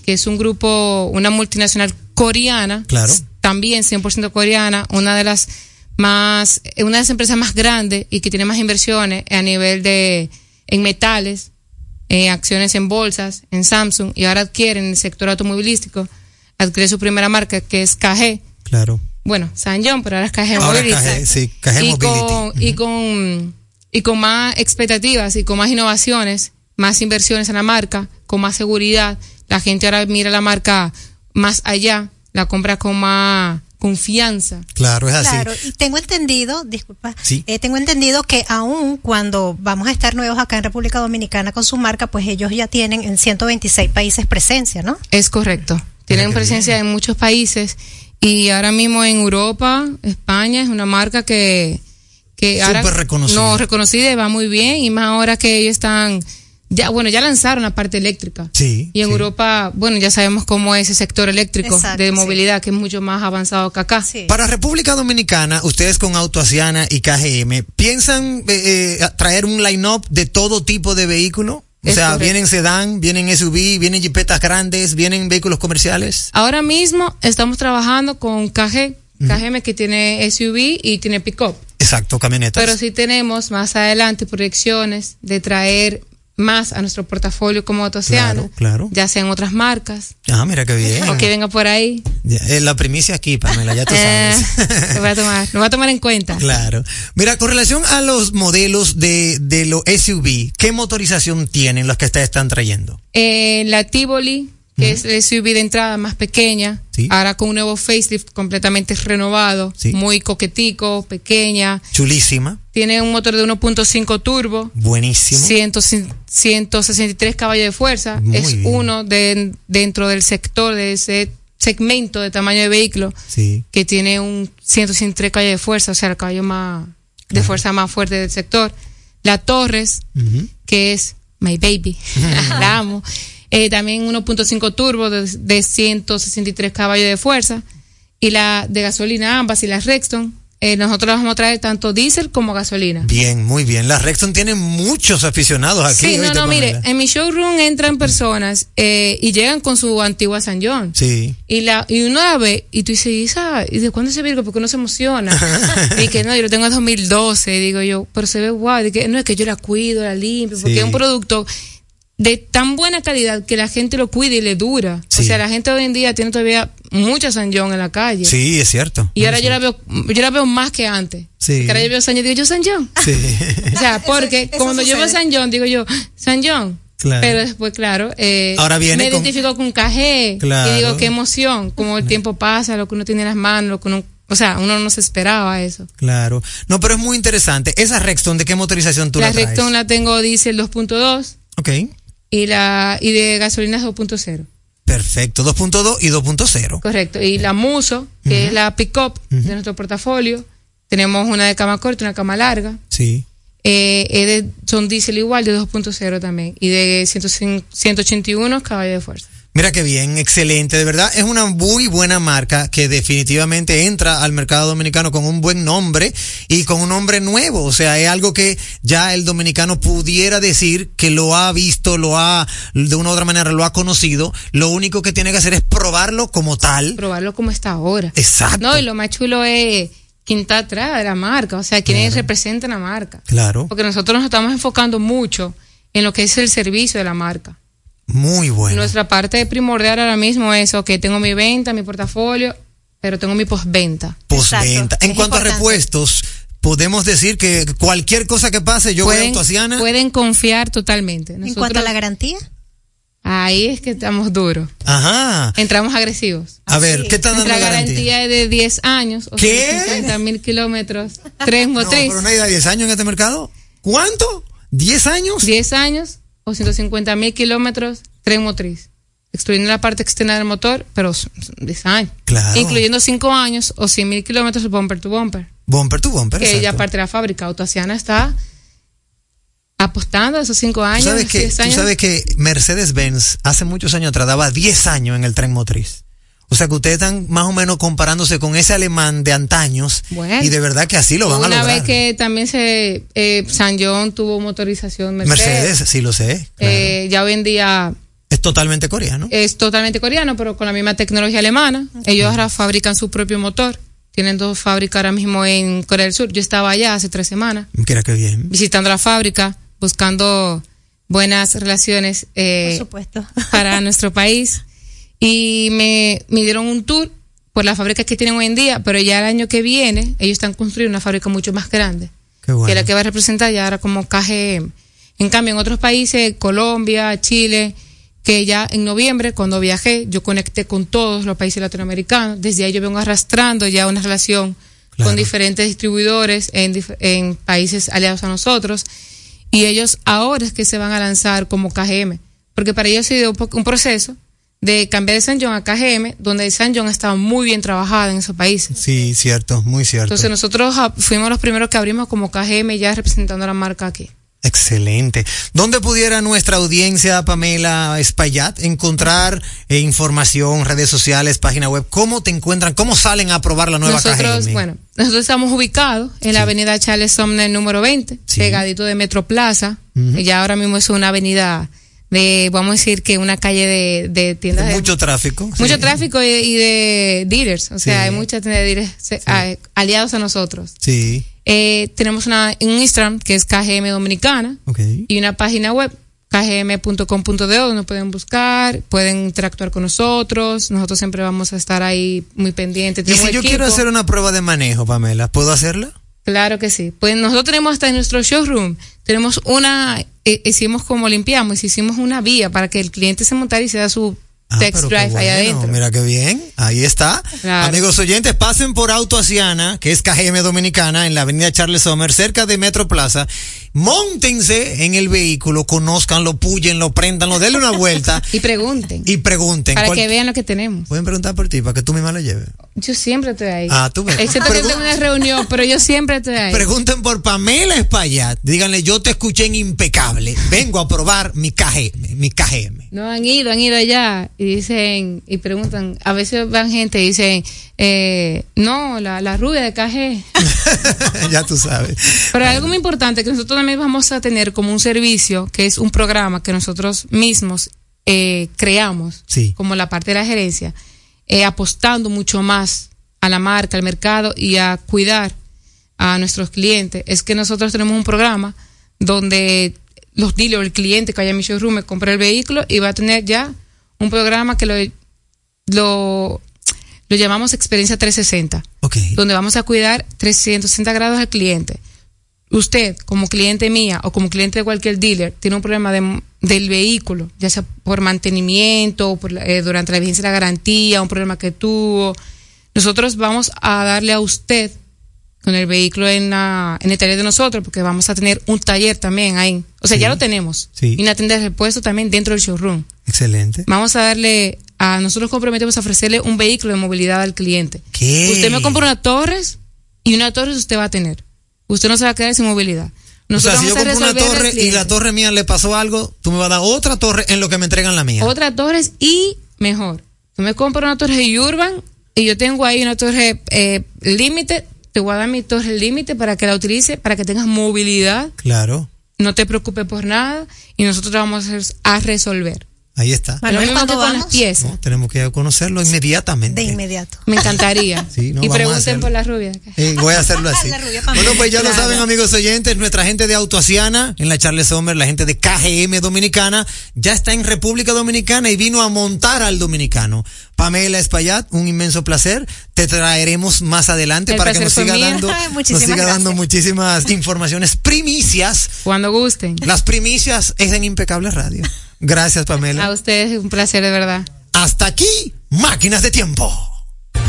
que es un grupo, una multinacional coreana, Claro. también 100% coreana, una de las más, eh, una de las empresas más grandes y que tiene más inversiones a nivel de, en metales, en acciones en bolsas, en Samsung, y ahora adquiere en el sector automovilístico, adquiere su primera marca que es KG, Claro. Bueno, San John, pero ahora es KG Ahora Mobility. KG, sí, KG y Mobility. Con, y, con, y con más expectativas y con más innovaciones, más inversiones en la marca, con más seguridad. La gente ahora mira la marca más allá, la compra con más confianza. Claro, es así. Claro, y tengo entendido, disculpa, Sí. eh, tengo entendido que aún cuando vamos a estar nuevos acá en República Dominicana con su marca, pues ellos ya tienen en 126 países presencia, ¿no? Es correcto. Tienen presencia en muchos países y ahora mismo en Europa, España es una marca que que ahora Súper reconocida. no reconocida y va muy bien y más ahora que ellos están ya bueno ya lanzaron la parte eléctrica Sí. y en sí. Europa bueno ya sabemos cómo es el sector eléctrico Exacto, de sí. movilidad que es mucho más avanzado que acá Para República Dominicana, ustedes con Autoasiana y KGM, ¿piensan eh, eh, traer un line-up de todo tipo de vehículo? O Es sea, correcto. vienen sedán, vienen SUV, vienen jipetas grandes, vienen vehículos comerciales. ahora mismo estamos trabajando con KG KGM que tiene SUV y tiene pickup Exacto, camionetas. Pero sí tenemos más adelante proyecciones de traer más a nuestro portafolio como Claro, claro. ya sea en otras marcas, Ah, mira qué bien. o que venga por ahí. Ya, eh, la primicia aquí, Pamela, ya tú <laughs> Eh, sabes. lo voy a tomar, lo voy a tomar en cuenta. Claro. Mira, con relación a los modelos de, de los SUV, ¿qué motorización tienen los que ustedes están trayendo? Eh, la Tivoli, que es el SUV de entrada más pequeña, Sí. ahora con un nuevo facelift completamente renovado, Sí. muy coquetico, pequeña, Chulísima, tiene un motor de 1.5 turbo, buenísimo. 100 163 caballos de fuerza. Muy es bien. uno de, dentro del sector de ese segmento de tamaño de vehículo Sí. que tiene un 163 caballos de fuerza, o sea, el caballo más de fuerza más fuerte del sector. La Torres, que es my baby, <laughs> <laughs> la amo. Eh, también 1.5 turbo de, de 163 caballos de fuerza. Y la de gasolina, ambas, y la Rexton, eh, nosotros vamos a traer tanto diésel como gasolina. Bien, muy bien. La Rexton tiene muchos aficionados aquí. Sí, no, ¿oíste, no, mire, en mi showroom entran personas eh, y llegan con su antigua San John. Sí. Y la y uno la ve y tú dices, ¿y, esa, ¿y de cuándo ese Virgo? Porque uno se emociona. <laughs> y que no, yo lo tengo en 2012, digo yo, pero se ve guay. que no es que yo la cuido, la limpio, porque Sí. es un producto de tan buena calidad que la gente lo cuida y le dura. Sí. O sea, la gente hoy en día tiene todavía mucha San John en la calle. Sí, es cierto. Y ahora yo la veo, yo la veo más que antes. Sí. Porque ahora yo veo San John y digo, yo San John. Sí. <laughs> O sea, <laughs> porque eso cuando yo veo sucede. San John, digo yo, San John. Claro. Pero después, claro, eh, Ahora viene me con- identifico con KG Claro. y digo, qué emoción, como el tiempo pasa, lo que uno tiene en las manos, lo que uno o sea, uno no se esperaba eso. Claro. No, pero es muy interesante. Esa Rexton, ¿de qué motorización tú la la traes? Rexton la tengo diésel 2.2 Ok. Y la y de gasolina es 2.0. Perfecto. 2.2 y 2.0. Correcto. Y la Muso, que es la pick-up de nuestro portafolio. Tenemos una de cama corta y una cama larga. Sí. Eh, de- son diésel igual de 2.0 también. Y de 105 181 caballos de fuerza. Mira qué bien, excelente. De verdad, es una muy buena marca que definitivamente entra al mercado dominicano con un buen nombre y con un nombre nuevo. O sea, es algo que ya el dominicano pudiera decir que lo ha visto, lo ha, de una u otra manera, lo ha conocido. Lo único que tiene que hacer es probarlo como tal. Probarlo como está ahora. Exacto. No, y lo más chulo es quién está atrás de la marca. O sea, quiénes representan la marca. Claro. Porque nosotros nos estamos enfocando mucho en lo que es el servicio de la marca. Muy bueno. Nuestra parte primordial ahora mismo es, ok, tengo mi venta, mi portafolio, pero tengo mi postventa. Postventa. En cuanto a repuestos, podemos decir que cualquier cosa que pase, yo voy a Pueden, Autoasiana. pueden confiar totalmente. En cuanto a la garantía. Ahí es que estamos duros. Ajá. Entramos agresivos. A ver, ¿qué tal dando La la garantía? es de 10 años, o ¿Qué? 50 mil kilómetros, tres motriz. Pero no hay de 10 años en este mercado. ¿Cuánto? ¿10 años? 10 años o 150 mil kilómetros, tren motriz. Excluyendo la parte externa del motor, pero son son 10 años. Claro. Incluyendo 5 años o 100 mil kilómetros bumper to bumper. Bumper to bumper. que ya parte de la fábrica. Autoasiana está apostando a esos 5 Tú años, sabes, que, 10 tú años. sabes que Mercedes-Benz hace muchos años atrás daba 10 años en el tren motriz. O sea que ustedes están más o menos comparándose con ese alemán de antaños. Bueno. y de verdad que así lo van a Una lograr. vez que también se eh, San John tuvo motorización Mercedes, Mercedes, sí lo sé. eh, ya hoy en día Es totalmente coreano. es totalmente coreano, pero con la misma tecnología alemana. Ellos ahora fabrican su propio motor. Tienen dos fábricas ahora mismo en Corea del Sur. Yo estaba allá hace tres semanas Mira qué bien. visitando la fábrica, buscando buenas relaciones eh, Por supuesto. para nuestro país. <laughs> Y me, me dieron un tour por las fábricas que tienen hoy en día, pero ya el año que viene ellos están construyendo una fábrica mucho más grande, Qué bueno. que es la que va a representar ya ahora como KGM. En cambio, en otros países, Colombia, Chile, que ya en noviembre, cuando viajé, yo conecté con todos los países latinoamericanos. Desde ahí yo vengo arrastrando ya una relación con diferentes distribuidores en, en países aliados a nosotros. Y ellos ahora es que se van a lanzar como KGM. Porque para ellos ha sido un proceso de cambiar de San John a KGM, donde San John estaba muy bien trabajada en esos países. Sí, cierto, muy cierto. Entonces nosotros fuimos los primeros que abrimos como KGM ya representando la marca aquí. Excelente. ¿Dónde pudiera nuestra audiencia, Pamela Espaillat, encontrar eh, información, redes sociales, página web? ¿Cómo te encuentran? ¿Cómo salen a probar la nueva nosotros, KGM? bueno, nosotros estamos ubicados en la avenida Charles Sumner número 20, pegadito de Metro Plaza. Ujú. Ya ahora mismo es una avenida de, vamos a decir que una calle de, de tiendas de, Mucho tráfico. mucho sí. tráfico y, y de dealers. O sea, hay muchas tiendas de dealers se- a- aliados a nosotros. Sí. Eh, tenemos una, un Instagram que es KGM Dominicana Ok. y una página web kgm.com.do donde nos pueden buscar, pueden interactuar con nosotros, nosotros siempre vamos a estar ahí muy pendientes. Y si yo equipo. quiero hacer una prueba de manejo, Pamela, ¿puedo hacerla? Claro que sí. Pues nosotros tenemos hasta en nuestro showroom, tenemos una, eh, hicimos como limpiamos, hicimos una vía para que el cliente se montara y se da su Ah, qué drive allá bueno, adentro. Mira qué bien, ahí está. Claro. Amigos oyentes, pasen por Auto Asiana, que es KGM Dominicana, en la avenida Charles Sommer, cerca de Metro Plaza. Móntense en el vehículo, conózcanlo, púyenlo, préndanlo, denle una vuelta <laughs> Y pregunten. y pregunten. para que vean lo que tenemos. Pueden preguntar por ti, para que tú misma lo lleves. Yo siempre estoy ahí. Ah, tú ves. Excepto que tengo una reunión, pero yo siempre estoy ahí. Pregunten por Pamela Espaillat. Díganle, yo te escuché en impecable. Vengo a probar mi KGM, mi KGM. No, han ido, han ido allá y dicen, y preguntan, a veces van gente y dicen, eh, no, la, la rubia de KG. <laughs> ya tú sabes. Pero algo muy importante que nosotros también vamos a tener como un servicio, que es un programa que nosotros mismos eh, creamos, Sí. como la parte de la gerencia, eh, apostando mucho más a la marca, al mercado y a cuidar a nuestros clientes. Es que nosotros tenemos un programa donde los dealers, el cliente que vaya a mi showroom, me el vehículo y va a tener ya un programa que lo, lo, lo llamamos experiencia 360 Ok. donde vamos a cuidar 360 grados al cliente. Usted, como cliente mía o como cliente de cualquier dealer, tiene un problema de- del vehículo, ya sea por mantenimiento, o por eh, durante la vigencia de la garantía, un problema que tuvo. nosotros vamos a darle a usted con el vehículo en, la, en el taller de nosotros, porque vamos a tener un taller también ahí. O sea, Sí. ya lo tenemos. Sí. Y una tienda de repuesto también dentro del showroom. Excelente. Vamos a darle, a nosotros comprometemos a ofrecerle un vehículo de movilidad al cliente. ¿Qué? Usted me compra una Torres y una Torres usted va a tener. Usted no se va a quedar sin movilidad. O sea, Nosotros si yo compro una torre y la torre mía le pasó algo, tú me vas a dar otra torre en lo que me entregan la mía. Otra Torres y mejor. Tú me compras una torre Urban y yo tengo ahí una torre eh, límite. Te voy a dar mi torre límite para que la utilice, para que tengas movilidad. Claro, No te preocupes por nada y nosotros te vamos a, resolver. ahí está. Las piezas. No, tenemos que conocerlo inmediatamente. De inmediato. Me encantaría. <laughs> Sí, no, y pregunten por la rubia. Eh, voy a hacerlo así. <laughs> La rubia Pamela. Bueno, pues ya lo saben, amigos oyentes, nuestra gente de Autoasiana, en la Charles Sommer, la gente de KGM Dominicana, ya está en República Dominicana y vino a montar al dominicano. Pamela Espaillat, un inmenso placer. Te traeremos más adelante El para que nos siga dando, <laughs> nos muchísimas siga dando muchísimas informaciones, primicias. Cuando gusten. Las primicias es en Impecable Radio. Gracias, Pamela. A ustedes un placer de verdad. Hasta aquí, máquinas de tiempo.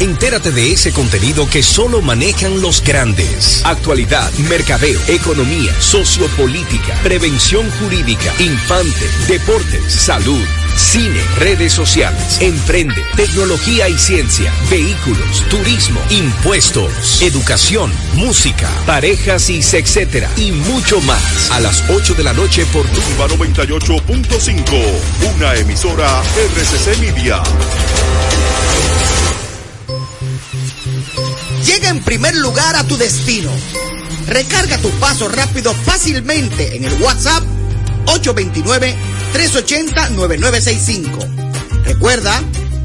Entérate de ese contenido que solo manejan los grandes. Actualidad, mercadeo, economía, sociopolítica, prevención jurídica, infante, deportes, salud, cine, redes sociales, emprende, tecnología y ciencia, vehículos, turismo, impuestos, educación, música, parejas y etcétera y mucho más. A las 8 de la noche por Rumba 98.5, una emisora RCC Media. Llega en primer lugar a tu destino. Recarga tu paso rápido fácilmente en el WhatsApp 829-380-9965. Recuerda,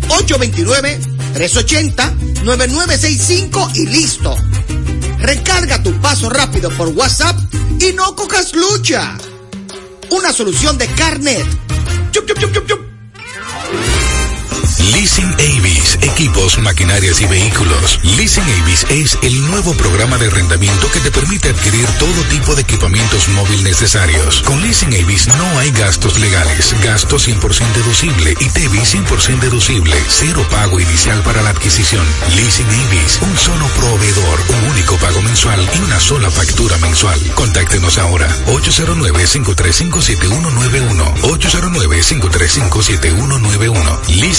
829-380-9965 y listo. Recarga tu paso rápido por WhatsApp y no cojas lucha. Una solución de Carnet. Chup, chup, chup. Leasing Avis, equipos, maquinarias y vehículos. Leasing Avis es el nuevo programa de arrendamiento que te permite adquirir todo tipo de equipamientos móvil necesarios. Con Leasing Avis no hay gastos legales, gasto 100% deducible y TEVI 100% deducible, cero pago inicial para la adquisición. Leasing Avis, un solo proveedor, un único pago mensual y una sola factura mensual. Contáctenos ahora, 809-535-7191, 809-535-7191. Leasing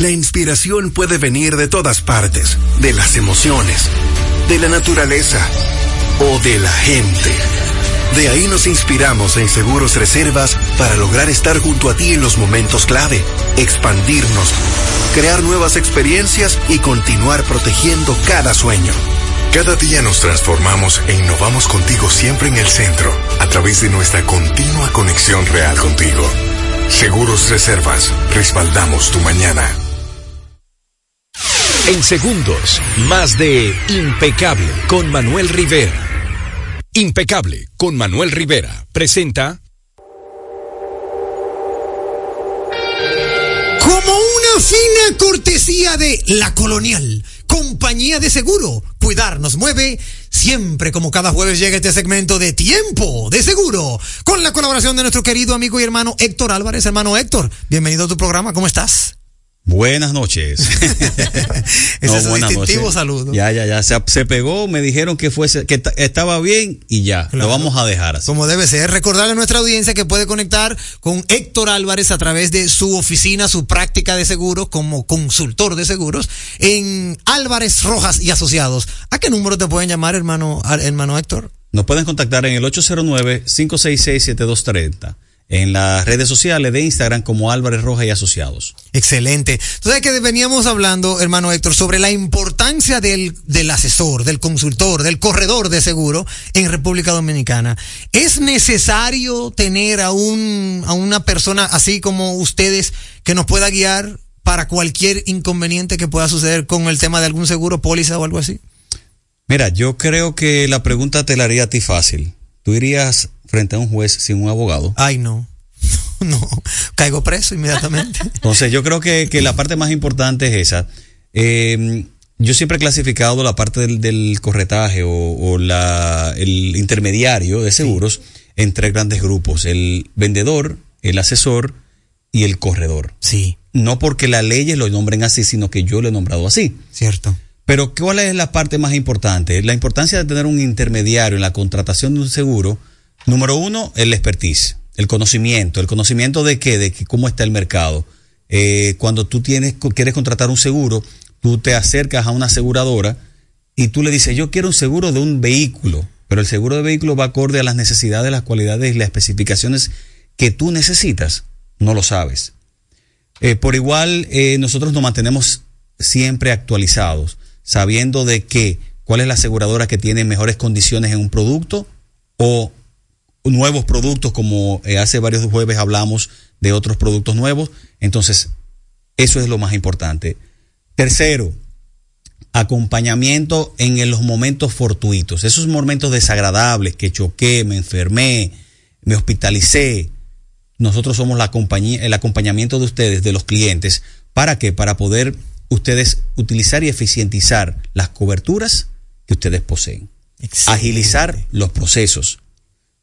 La inspiración puede venir de todas partes, de las emociones, de la naturaleza o de la gente. De ahí nos inspiramos en Seguros Reservas para lograr estar junto a ti en los momentos clave, expandirnos, crear nuevas experiencias y continuar protegiendo cada sueño. Cada día nos transformamos e innovamos contigo siempre en el centro, a través de nuestra continua conexión real contigo. Seguros Reservas, respaldamos tu mañana. En segundos, más de Impecable con Manuel Rivera. Impecable con Manuel Rivera presenta Como una fina cortesía de La Colonial, compañía de seguro. Cuidar nos mueve. Siempre como cada jueves llega este segmento de tiempo de seguro. Con la colaboración de nuestro querido amigo y hermano Héctor Álvarez. Hermano Héctor, bienvenido a tu programa. ¿Cómo estás? Buenas noches. <laughs> Ese <laughs> es un distintivo saludo. Ya, ya, ya. Se, se pegó, me dijeron que fuese, que ta- estaba bien y ya. Lo vamos a dejar así. Como debe ser. Recordarle a nuestra audiencia que puede conectar con Héctor Álvarez a través de su oficina, su práctica de seguros como consultor de seguros en Álvarez Rojas y Asociados. ¿A qué número te pueden llamar, hermano, hermano Héctor? Nos pueden contactar en el 809-566-7230. En las redes sociales de Instagram como Álvarez Rojas y Asociados. Excelente. Entonces que veníamos hablando, hermano Héctor, sobre la importancia del, del asesor, del consultor, del corredor de seguro en República Dominicana. ¿Es necesario tener a un, a una persona así como ustedes que nos pueda guiar para cualquier inconveniente que pueda suceder con el tema de algún seguro, póliza o algo así? Mira, yo creo que la pregunta te la haría a ti fácil. ¿Tú irías frente a un juez sin un abogado? Ay, no. <laughs> No, caigo preso inmediatamente. <laughs> Entonces, yo creo que, que la parte más importante es esa. Eh, yo siempre he clasificado la parte del, del corretaje o, o la, el intermediario de seguros en tres grandes grupos: el vendedor, el asesor y el corredor. Sí. No porque las leyes lo nombren así, sino que yo lo he nombrado así. Cierto. Pero ¿cuál es la parte más importante? La importancia de tener un intermediario en la contratación de un seguro. Número uno, el expertise, el conocimiento. ¿El conocimiento de qué? De que cómo está el mercado. Eh, cuando tú tienes, quieres contratar un seguro, tú te acercas a una aseguradora y tú le dices, yo quiero un seguro de un vehículo, pero el seguro de vehículo va acorde a las necesidades, las cualidades y las especificaciones que tú necesitas. No lo sabes. Eh, por igual, eh, nosotros nos mantenemos siempre actualizados, sabiendo de que cuál es la aseguradora que tiene mejores condiciones en un producto o nuevos productos, como eh, hace varios jueves hablamos de otros productos nuevos. Entonces, eso es lo más importante. Tercero, acompañamiento en los momentos fortuitos, esos momentos desagradables que choqué, me enfermé, me hospitalicé. Nosotros somos la compañía, el acompañamiento de ustedes, de los clientes. ¿Para qué? Para poder ustedes utilizar y eficientizar las coberturas que ustedes poseen. Excelente. Agilizar los procesos.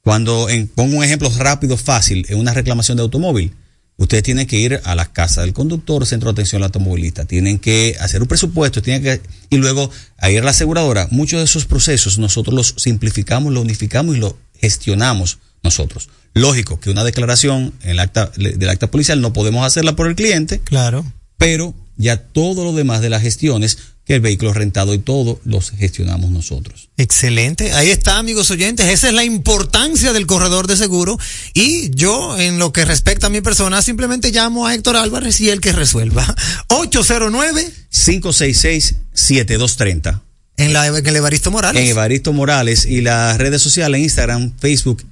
Cuando en, pongo un ejemplo rápido, fácil, en una reclamación de automóvil, ustedes tienen que ir a la casa del conductor, centro de atención al automovilista, tienen que hacer un presupuesto, tienen que, y luego a ir a la aseguradora. Muchos de esos procesos nosotros los simplificamos, los unificamos y los gestionamos nosotros. Lógico que una declaración en el acta, del acta policial no podemos hacerla por el cliente. Claro. Pero ya todo lo demás de las gestiones, que el vehículo rentado y todo, los gestionamos nosotros. Excelente. Ahí está, amigos oyentes. Esa es la importancia del corredor de seguro. Y yo, en lo que respecta a mi persona, simplemente llamo a Héctor Álvarez y él que resuelva. <laughs> 809-566-7230. En, la, en el Evaristo Morales. En Evaristo Morales y las redes sociales, Instagram, Facebook,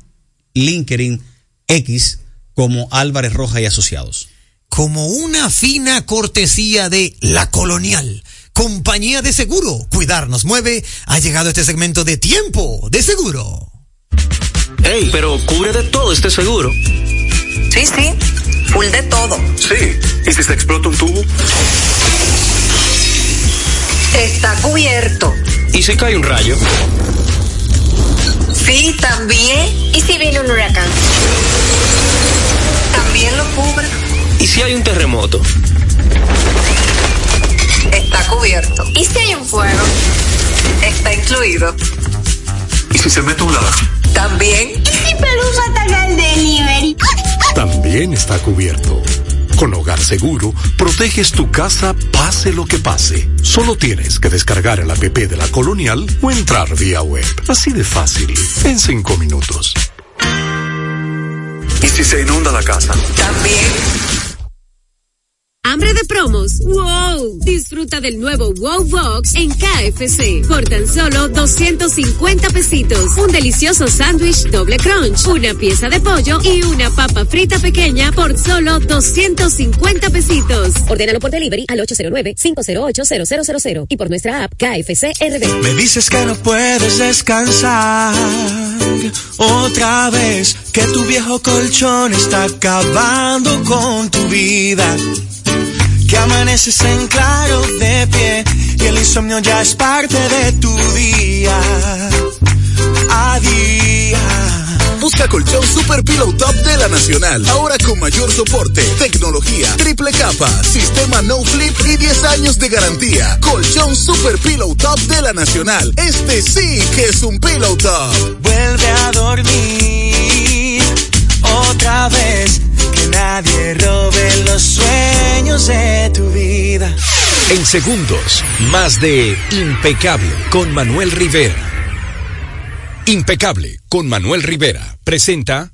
LinkedIn, X, como Álvarez Roja y Asociados como una fina cortesía de La Colonial. Compañía de seguro, cuidarnos mueve, ha llegado este segmento de tiempo de seguro. Ey, pero cubre de todo este seguro. Sí, sí, full de todo. Sí, ¿y si se explota un tubo? Está cubierto. ¿Y si cae un rayo? Sí, también. ¿Y si viene un huracán? También lo cubre. ¿Y si hay un terremoto? Está cubierto. ¿Y si hay un fuego? Está incluido. ¿Y si se mete un ladrón? También. ¿Y si Pelusa ataca el delivery? También está cubierto. Con Hogar Seguro, proteges tu casa pase lo que pase. Solo tienes que descargar el app de la Colonial o entrar vía web. Así de fácil, en cinco minutos. ¿Y si se inunda la casa? También. ¿Hambre de promos? ¡Wow! Disfruta del nuevo Wow Box en KFC por tan solo 250 pesitos. Un delicioso sándwich doble crunch, una pieza de pollo y una papa frita pequeña por solo 250 pesitos. Ordénalo por delivery al 809-508-0000 y por nuestra app KFC RD. Me dices que no puedes descansar otra vez, que tu viejo colchón está acabando con tu vida que amaneces en claro de pie y el insomnio ya es parte de tu día a día. Busca colchón Super Pillow Top de la Nacional. Ahora con mayor soporte, tecnología, triple capa, sistema no flip y 10 años de garantía. Colchón Super Pillow Top de la Nacional. Este sí que es un Pillow Top. Vuelve a dormir otra vez. Nadie robe los sueños de tu vida. En segundos, más de Impecable con Manuel Rivera. Impecable con Manuel Rivera presenta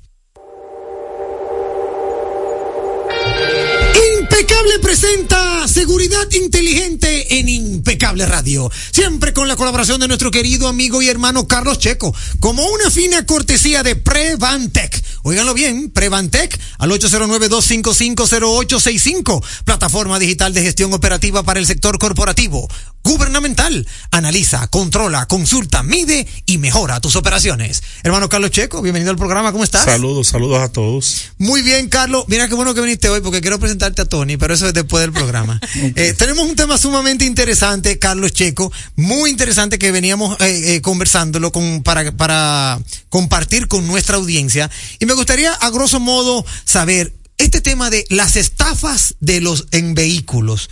Impecable presenta seguridad inteligente en Impecable Radio. Siempre con la colaboración de nuestro querido amigo y hermano Carlos Checo, como una fina cortesía de Prevantec, Óiganlo bien, Prevantec al 809-255-0865. Plataforma digital de gestión operativa para el sector corporativo. Gubernamental. Analiza, controla, consulta, mide y mejora tus operaciones. Hermano Carlos Checo, bienvenido al programa. ¿Cómo estás? Saludos, saludos a todos. Muy bien, Carlos. Mira qué bueno que viniste hoy porque quiero presentarte a Tony, pero eso es después del programa. Eh, tenemos un tema sumamente interesante, Carlos Checo, muy interesante que veníamos eh, eh, conversándolo con, para, para compartir con nuestra audiencia. Y me gustaría, a grosso modo, saber este tema de las estafas de los en vehículos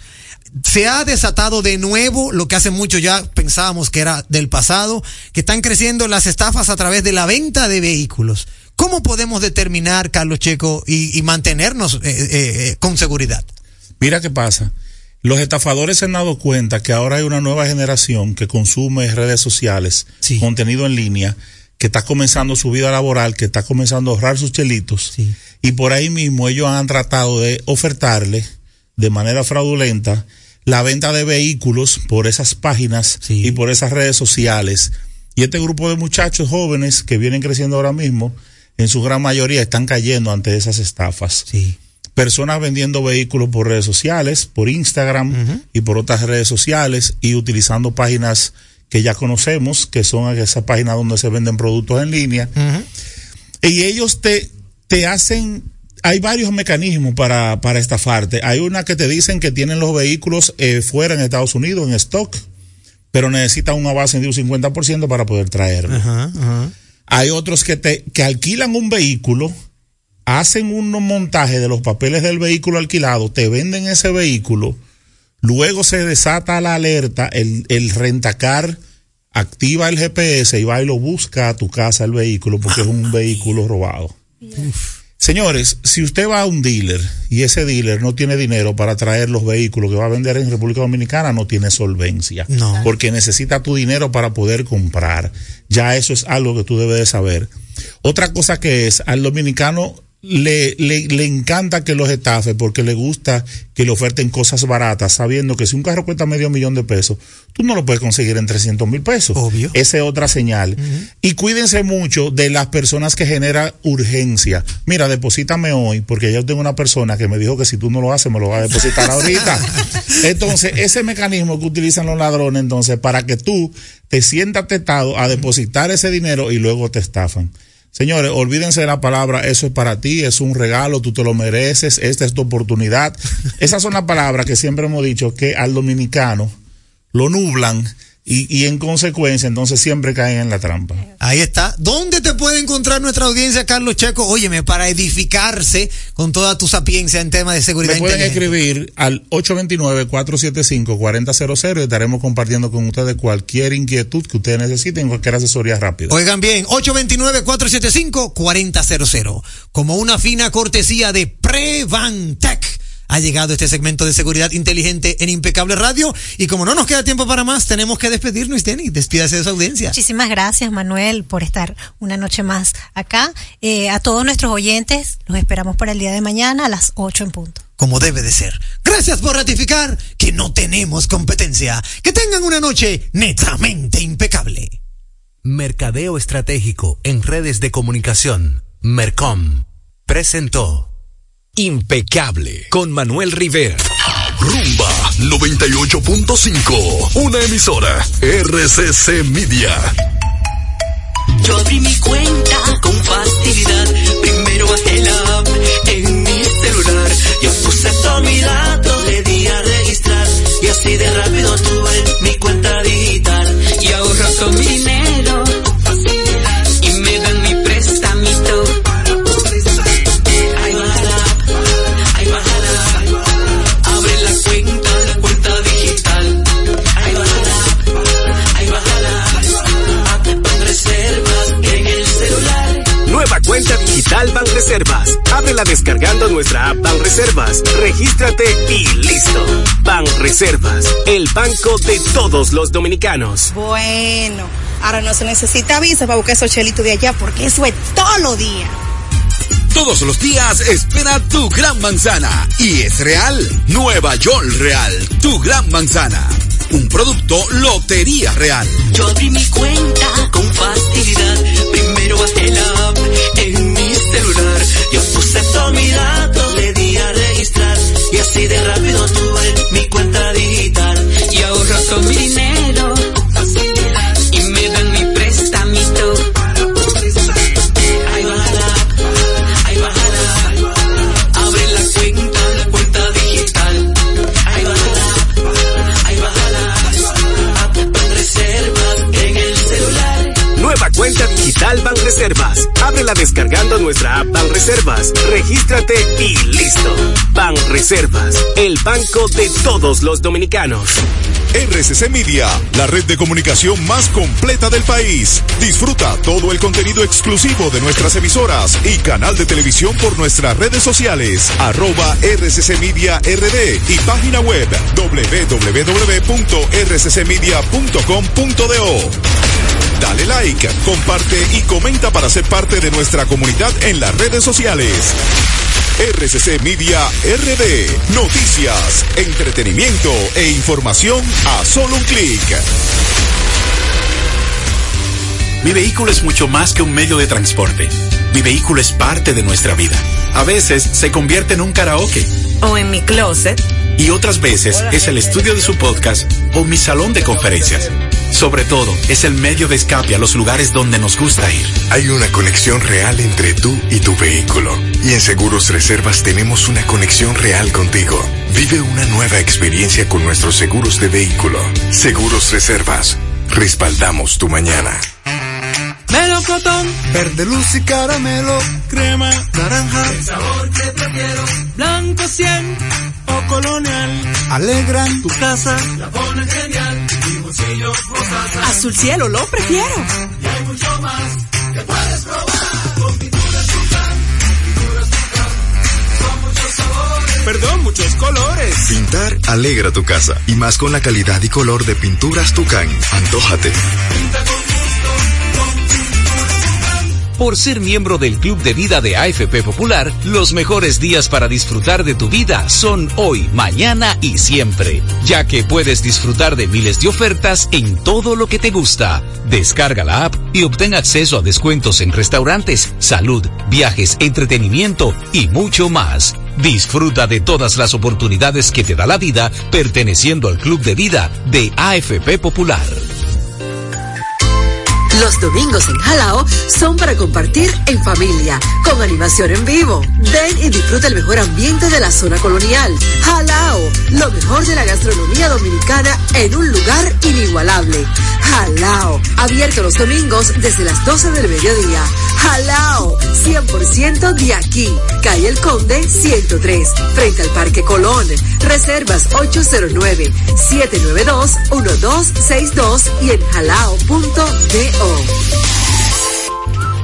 se ha desatado de nuevo lo que hace mucho ya pensábamos que era del pasado, que están creciendo las estafas a través de la venta de vehículos. ¿Cómo podemos determinar, Carlos Checo, y, y mantenernos eh, eh, con seguridad? Mira qué pasa. Los estafadores se han dado cuenta que ahora hay una nueva generación que consume redes sociales, sí. contenido en línea, que está comenzando su vida laboral, que está comenzando a ahorrar sus chelitos, sí. y por ahí mismo ellos han tratado de ofertarle de manera fraudulenta la venta de vehículos por esas páginas sí. y por esas redes sociales. Y este grupo de muchachos jóvenes que vienen creciendo ahora mismo, en su gran mayoría están cayendo ante esas estafas. Sí. Personas vendiendo vehículos por redes sociales, por Instagram uh -huh. y por otras redes sociales y utilizando páginas que ya conocemos, que son esas páginas donde se venden productos en línea. Uh -huh. Y ellos te, te hacen hay varios mecanismos para, para estafarte. Hay una que te dicen que tienen los vehículos eh, fuera en Estados Unidos, en stock, pero necesitan una base de un 50% para poder traerlo. Hay otros que, te, que alquilan un vehículo, hacen un montaje de los papeles del vehículo alquilado, te venden ese vehículo, luego se desata la alerta, el, el rentacar activa el GPS y va y lo busca a tu casa el vehículo porque es un vehículo robado. Uf. Señores, si usted va a un dealer y ese dealer no tiene dinero para traer los vehículos que va a vender en República Dominicana, no tiene solvencia. No. Porque necesita tu dinero para poder comprar. Ya eso es algo que tú debes de saber. Otra cosa que es, al dominicano le, le, le, encanta que los estafe porque le gusta que le oferten cosas baratas, sabiendo que si un carro cuesta medio millón de pesos, tú no lo puedes conseguir en 300 mil pesos. Obvio. Esa es otra señal. Uh -huh. Y cuídense mucho de las personas que generan urgencia. Mira, deposítame hoy, porque yo tengo una persona que me dijo que si tú no lo haces, me lo va a depositar <laughs> ahorita. Entonces, ese mecanismo que utilizan los ladrones, entonces, para que tú te sientas tentado a depositar ese dinero y luego te estafan. Señores, olvídense de la palabra, eso es para ti, es un regalo, tú te lo mereces, esta es tu oportunidad. <laughs> Esas son las palabras que siempre hemos dicho que al dominicano lo nublan y, y, en consecuencia entonces siempre caen en la trampa. Ahí está. ¿Dónde te puede encontrar nuestra audiencia, Carlos Checo? Óyeme, para edificarse con toda tu sapiencia en temas de seguridad. Me pueden escribir al 829-475-4000 y estaremos compartiendo con ustedes cualquier inquietud que ustedes necesiten, cualquier asesoría rápida. Oigan bien, 829-475-4000. Como una fina cortesía de Prevantec ha llegado este segmento de seguridad inteligente en Impecable Radio. Y como no nos queda tiempo para más, tenemos que despedirnos, Tenny. Despídase de su audiencia. Muchísimas gracias, Manuel, por estar una noche más acá. Eh, a todos nuestros oyentes, los esperamos para el día de mañana a las 8 en punto. Como debe de ser. Gracias por ratificar que no tenemos competencia. Que tengan una noche netamente impecable. Mercadeo Estratégico en redes de comunicación. Mercom presentó. Impecable con Manuel Rivera. Rumba 98.5, una emisora RCC Media. Yo abrí mi cuenta con facilidad. Primero bajé la app en mi celular. Yo puse todo mi dato, le di a registrar. Y así de rápido tuve mi cuenta digital. Digital Ban Reservas. Ábrela descargando nuestra app Ban Reservas. Regístrate y listo. Ban Reservas, el banco de todos los dominicanos. Bueno, ahora no se necesita visa para buscar esos chelitos de allá porque eso es todo lo día. Todos los días espera tu gran manzana. Y es real. Nueva York Real. Tu gran manzana. Un producto Lotería Real. Yo abrí mi cuenta con facilidad. Primero bajé la app en este Yo puse todos mis datos, le di a registrar y así de rápido tuve mi cuenta digital. Nuestra app Ban Reservas. Regístrate y listo. Ban Reservas, el banco de todos los dominicanos. RCC Media, la red de comunicación más completa del país. Disfruta todo el contenido exclusivo de nuestras emisoras y canal de televisión por nuestras redes sociales, arroba RCC Media RD y página web www.rccmedia.com.do. Dale like, comparte y comenta para ser parte de nuestra comunidad en las redes sociales. RCC Media RD. Noticias, entretenimiento e información a solo un clic. Mi vehículo es mucho más que un medio de transporte. Mi vehículo es parte de nuestra vida. A veces se convierte en un karaoke. O en mi closet. Y otras veces es el estudio de su podcast o mi salón de conferencias. Sobre todo, es el medio de escape a los lugares donde nos gusta ir. Hay una conexión real entre tú y tu vehículo. Y en Seguros Reservas tenemos una conexión real contigo. Vive una nueva experiencia con nuestros seguros de vehículo. Seguros Reservas. Respaldamos tu mañana. Melocotón, verde luz y caramelo, crema, naranja, el sabor que prefiero, blanco 100 colonial, alegran tu casa, la ponen genial, mi bolsillo rosa. Azul cielo lo prefiero. Y hay mucho más que puedes probar con pinturas Tucán, pinturas Tucán, son muchos sabores. Perdón, muchos colores. Pintar alegra tu casa. Y más con la calidad y color de pinturas Tucán. Antójate. Pinta con Por ser miembro del Club de Vida de AFP Popular, los mejores días para disfrutar de tu vida son hoy, mañana y siempre, ya que puedes disfrutar de miles de ofertas en todo lo que te gusta. Descarga la app y obtén acceso a descuentos en restaurantes, salud, viajes, entretenimiento y mucho más. Disfruta de todas las oportunidades que te da la vida perteneciendo al Club de Vida de AFP Popular. Los domingos en Jalao son para compartir en familia, con animación en vivo. Ven y disfruta el mejor ambiente de la zona colonial. Jalao, lo mejor de la gastronomía dominicana en un lugar inigualable. Jalao, abierto los domingos desde las 12 del mediodía. Jalao, 100% de aquí. Calle El Conde 103, frente al Parque Colón. Reservas 809-792-1262 y en jalao.do.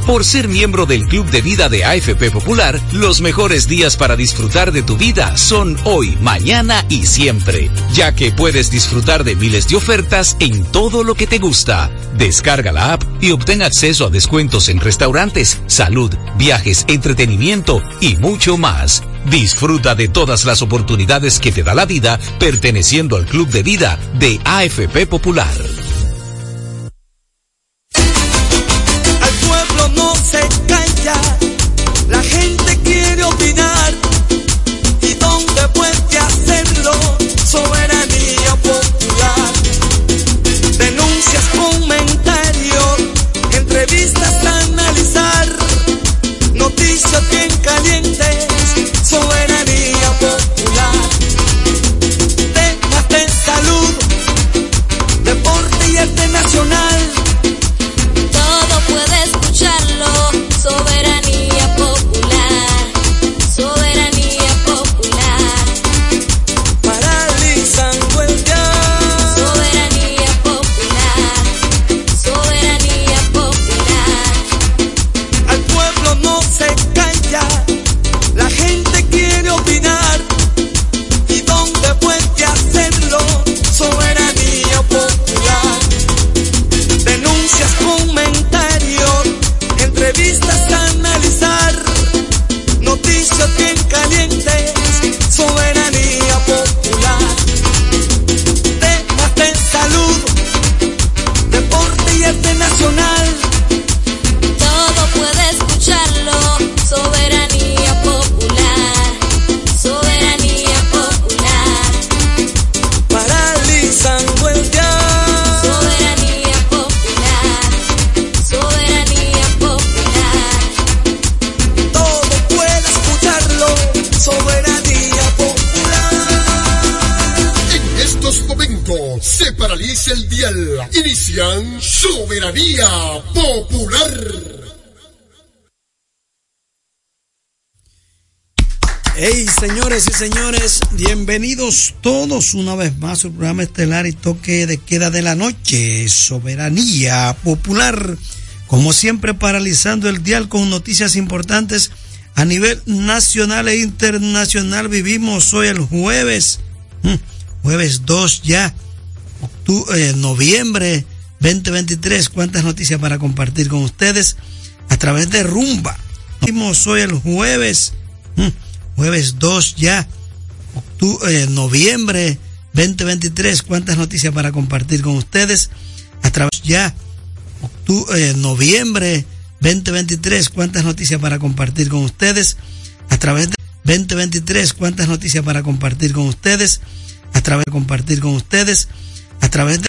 Por ser miembro del Club de Vida de AFP Popular, los mejores días para disfrutar de tu vida son hoy, mañana y siempre, ya que puedes disfrutar de miles de ofertas en todo lo que te gusta. Descarga la app y obtén acceso a descuentos en restaurantes, salud, viajes, entretenimiento y mucho más. Disfruta de todas las oportunidades que te da la vida perteneciendo al Club de Vida de AFP Popular. Bien calientes, soberanía bienvenidos todos una vez más al programa estelar y toque de queda de la noche, soberanía popular. Como siempre, paralizando el dial con noticias importantes a nivel nacional e internacional. Vivimos hoy el jueves, mm, jueves 2 ya, octubre, eh, noviembre 2023. ¿Cuántas noticias para compartir con ustedes a través de Rumba? Vivimos hoy el jueves, mm, jueves 2 ya, octubre, eh, noviembre 2023. ¿Cuántas noticias para compartir con ustedes a través ya? eh, noviembre 2023, cuántas noticias para compartir con ustedes a través de 2023, cuántas noticias para compartir con ustedes a través de compartir con ustedes a través de